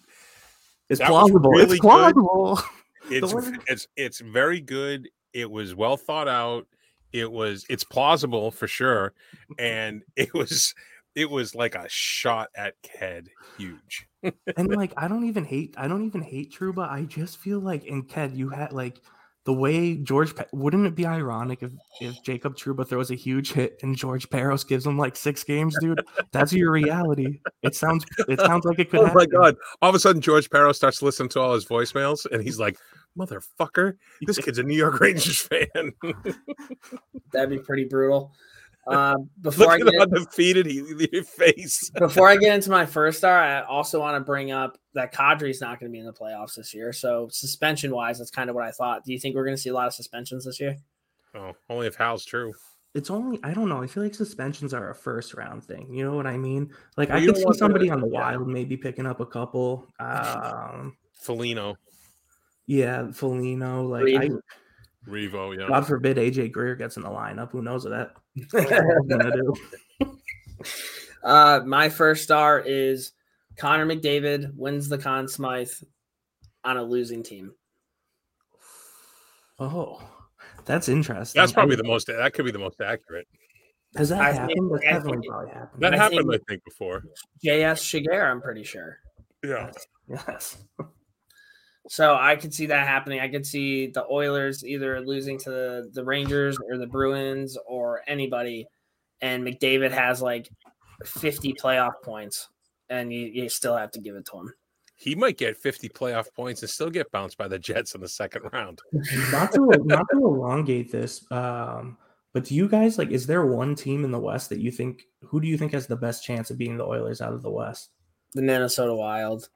It's That plausible. really it's good. plausible. It's it's it's very good. It was well thought out. It was it's plausible for sure, and it was it was like a shot at Ked, huge. and like, I don't even hate. I don't even hate Trouba. I just feel like in Ked, you had like the way George. Pe- Wouldn't it be ironic if if Jacob Trouba throws a huge hit and George Parros gives him like six games, dude? That's your reality. It sounds. It sounds like it could. Oh my god! All of a sudden, George Perro starts listening to all his voicemails, and he's like, "Motherfucker, this kid's a New York Rangers fan. That'd be pretty brutal. Uh, before Look I get how defeated he your face." before I get into my first star, I also want to bring up that Kadri's not going to be in the playoffs this year. So suspension wise, that's kind of what I thought. Do you think we're going to see a lot of suspensions this year? Oh, only if Hal's true. It's only I don't know. I feel like suspensions are a first round thing. You know what I mean? Like Well, I you could see want the- somebody on the yeah. wild maybe picking up a couple. Um, Foligno, yeah, Foligno. Like I, Revo, yeah. God forbid AJ Greer gets in the lineup. Who knows what that what that's gonna do? uh, my first star is Connor McDavid wins the Conn Smythe on a losing team. Oh, that's interesting. That's probably I- the most. That could be the most accurate. Has that I think- happened? That's think- probably happened. That I happened, think- I think, before. JS Giguere, I'm pretty sure. Yeah. Yes. So I could see that happening. I could see the Oilers either losing to the, the Rangers or the Bruins or anybody, and McDavid has like 50 playoff points, and you, you still have to give it to him. He might get 50 playoff points and still get bounced by the Jets in the second round. not to not to elongate this, um, but do you guys like? Is there one team in the West that you think? Who do you think has the best chance of beating the Oilers out of the West? The Minnesota Wild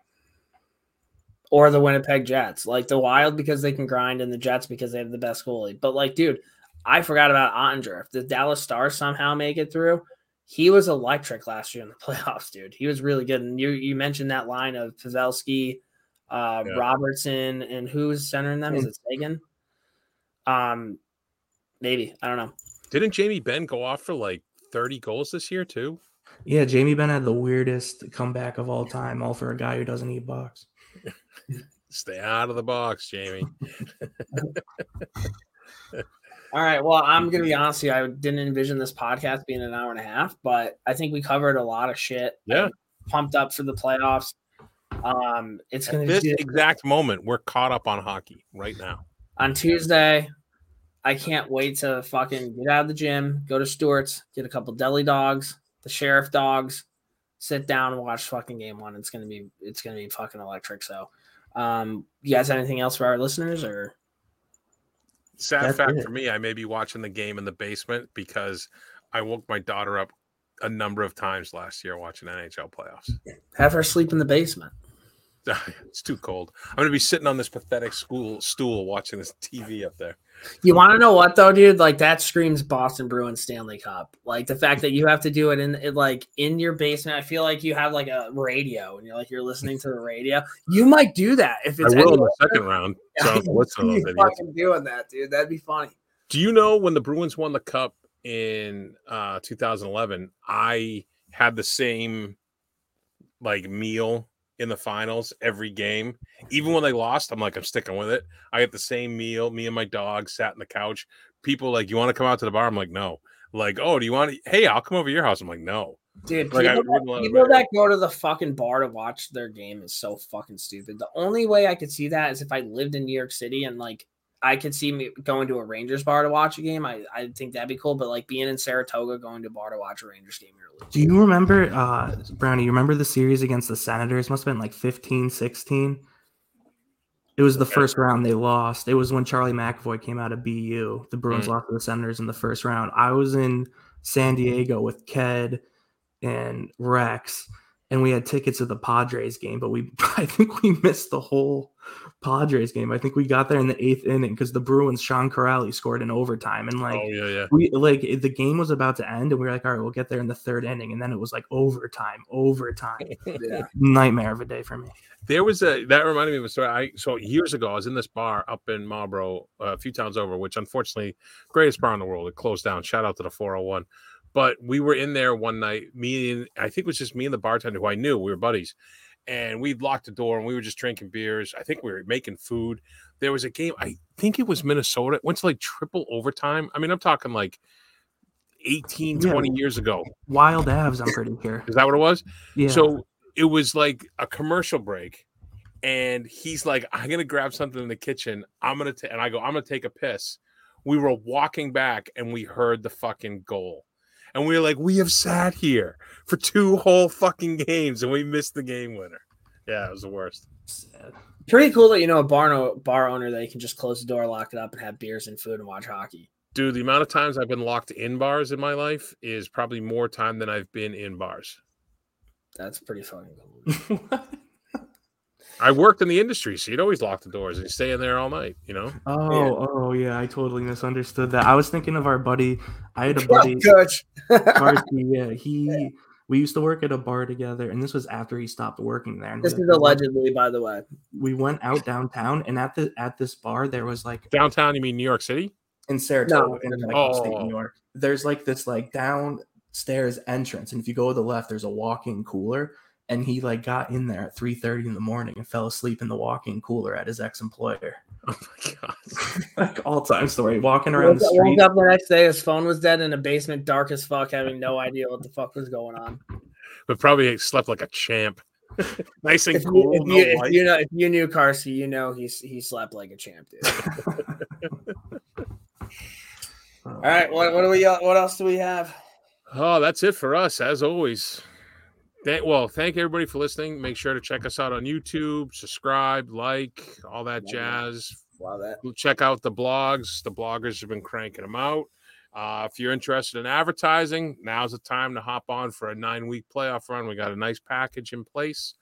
or the Winnipeg Jets. Like the Wild because they can grind, and the Jets because they have the best goalie. But like, dude, I forgot about Oettinger. If the Dallas Stars somehow make it through, he was electric last year in the playoffs, dude. He was really good. And you you mentioned that line of Pavelski, uh, Yeah. Robertson, and who's centering them? Is it Seguin? Um, maybe I don't know. Didn't Jamie Benn go off for like 30 goals this year too? Yeah, Jamie Benn had the weirdest comeback of all time, all for a guy who doesn't eat box. Stay out of the box, Jamie. All right. Well, I'm gonna be honest with you. I didn't envision this podcast being an hour and a half, but I think we covered a lot of shit. Yeah. I'm pumped up for the playoffs. Um, it's At gonna this be exact moment, we're caught up on hockey right now. on Tuesday. I can't wait to fucking get out of the gym, go to Stewart's, get a couple deli dogs, the sheriff dogs, sit down and watch fucking game one. It's gonna be it's gonna be fucking electric. So, um, you guys have anything else for our listeners or? Sad That's fact it. for me, I may be watching the game in the basement because I woke my daughter up a number of times last year watching NHL playoffs. Have her sleep in the basement. it's too cold. I'm going to be sitting on this pathetic school stool watching this TV up there. You want to know what though, dude? Like that screams Boston Bruins Stanley Cup. Like the fact that you have to do it in it, like in your basement. I feel like you have like a radio and you're like you're listening to the radio. You might do that if I it's will in the second round. So I don't have to listen fucking doing that, dude. That'd be funny. Do you know when the Bruins won the cup in uh 2011? I had the same like meal in the finals every game. Even when they lost, I'm like, I'm sticking with it. I get the same meal. Me and my dog sat in the couch. People like, you want to come out to the bar? I'm like, no. Like, oh, do you want to? Hey, I'll come over to your house. I'm like, no. Dude, Like, people, that, people that go to the fucking bar to watch their game is so fucking stupid. The only way I could see that is if I lived in New York City and like I could see me going to a Rangers bar to watch a game. I, I think that'd be cool. But like being in Saratoga, going to a bar to watch a Rangers game, you're Do you remember, uh, Brownie, you remember the series against the Senators? Must have been like 15, 16. It was the Okay. first round they lost. It was when Charlie McAvoy came out of BU. The Bruins Mm. lost to the Senators in the first round. I was in San Diego with Ked and Rex, and we had tickets to the Padres game, but we I think we missed the whole Padres game. I think we got there in the eighth inning because the Bruins, Sean Kuraly scored in overtime, and like oh yeah, yeah. we like the game was about to end and we were like all right we'll get there in the third inning and then it was like overtime overtime yeah. nightmare of a day for me There was a that reminded me of a story. I so years ago I was in this bar up in Marlboro, uh, a few towns over, which unfortunately greatest bar in the world. It closed down. Shout out to the 401. But we were in there one night. Me and I think it was just me and the bartender who I knew. We were buddies, and we locked the door and we were just drinking beers. I think we were making food. There was a game. I think it was Minnesota. It went to like triple overtime. I mean, I'm talking like 18, Yeah. 20 years ago. wild avs i'm pretty sure Is that what it was? yeah So it was like a commercial break, and he's like, "I'm gonna grab something in the kitchen. I'm gonna," ta-, and I go, "I'm gonna take a piss." We were walking back, and we heard the fucking goal, and we were like, "We have sat here for two whole fucking games, and we missed the game winner." Yeah, it was the worst. Pretty cool that you know a bar, no, bar owner that you can just close the door, lock it up, and have beers and food and watch hockey. Dude, the amount of times I've been locked in bars in my life is probably more time than I've been in bars. That's pretty fucking cool. I worked in the industry, so you'd always lock the doors and stay in there all night. You know, oh oh yeah i totally misunderstood that i was thinking of our buddy i had a buddy Coach. Darcy, yeah he we used to work at a bar together and this was after he stopped working there and This we, is allegedly, by the way. we went out downtown and at the at this bar there was like downtown. You mean New York City? in Saratoga No, in like Oh. upstate New oh. York. There's like this like downstairs entrance, and if you go to the left, there's a walk-in cooler. And he like got in there at 3:30 in the morning and fell asleep in the walk-in cooler at his ex-employer. Oh my god. like all time story, walking around Woke, the woke street. up the next day, his phone was dead in a basement, dark as fuck, having no idea what the fuck was going on. but probably slept like a champ. nice and If you, cool. if, no you, if you know, if you knew Carsey, you know he's he slept like a champ, dude. All right, what what do we uh, what else do we have? Oh, that's it for us, as always. Thank, well, thank everybody for listening. Make sure to check us out on YouTube, subscribe, like, all that jazz. Wow, that Check out the blogs. The bloggers have been cranking them out. Uh, if you're interested in advertising, now's the time to hop on for a nine week playoff run. We got a nice package in place,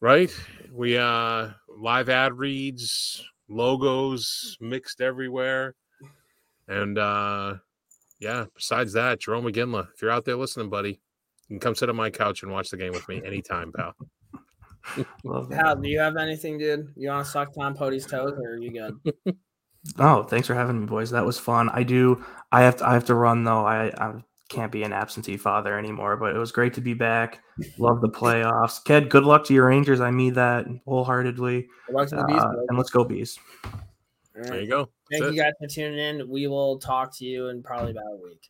right? We uh live ad reads, logos mixed everywhere, and uh yeah, besides that, Jerome McGinley, if you're out there listening, buddy, you can come sit on my couch and watch the game with me anytime, pal. Love that. Hal, do you have anything, dude? You want to suck Tom Pody's toes, or are you good? Oh, thanks for having me, boys. That was fun. I do. I have to. I have to run though. I, I can't be an absentee father anymore. But it was great to be back. Love the playoffs. Ked, good luck to your Rangers. I mean that wholeheartedly. Good luck to the bees, Uh, and let's go bees. All There you go. Thank That's you it. guys for tuning in. We will talk to you in probably about a week.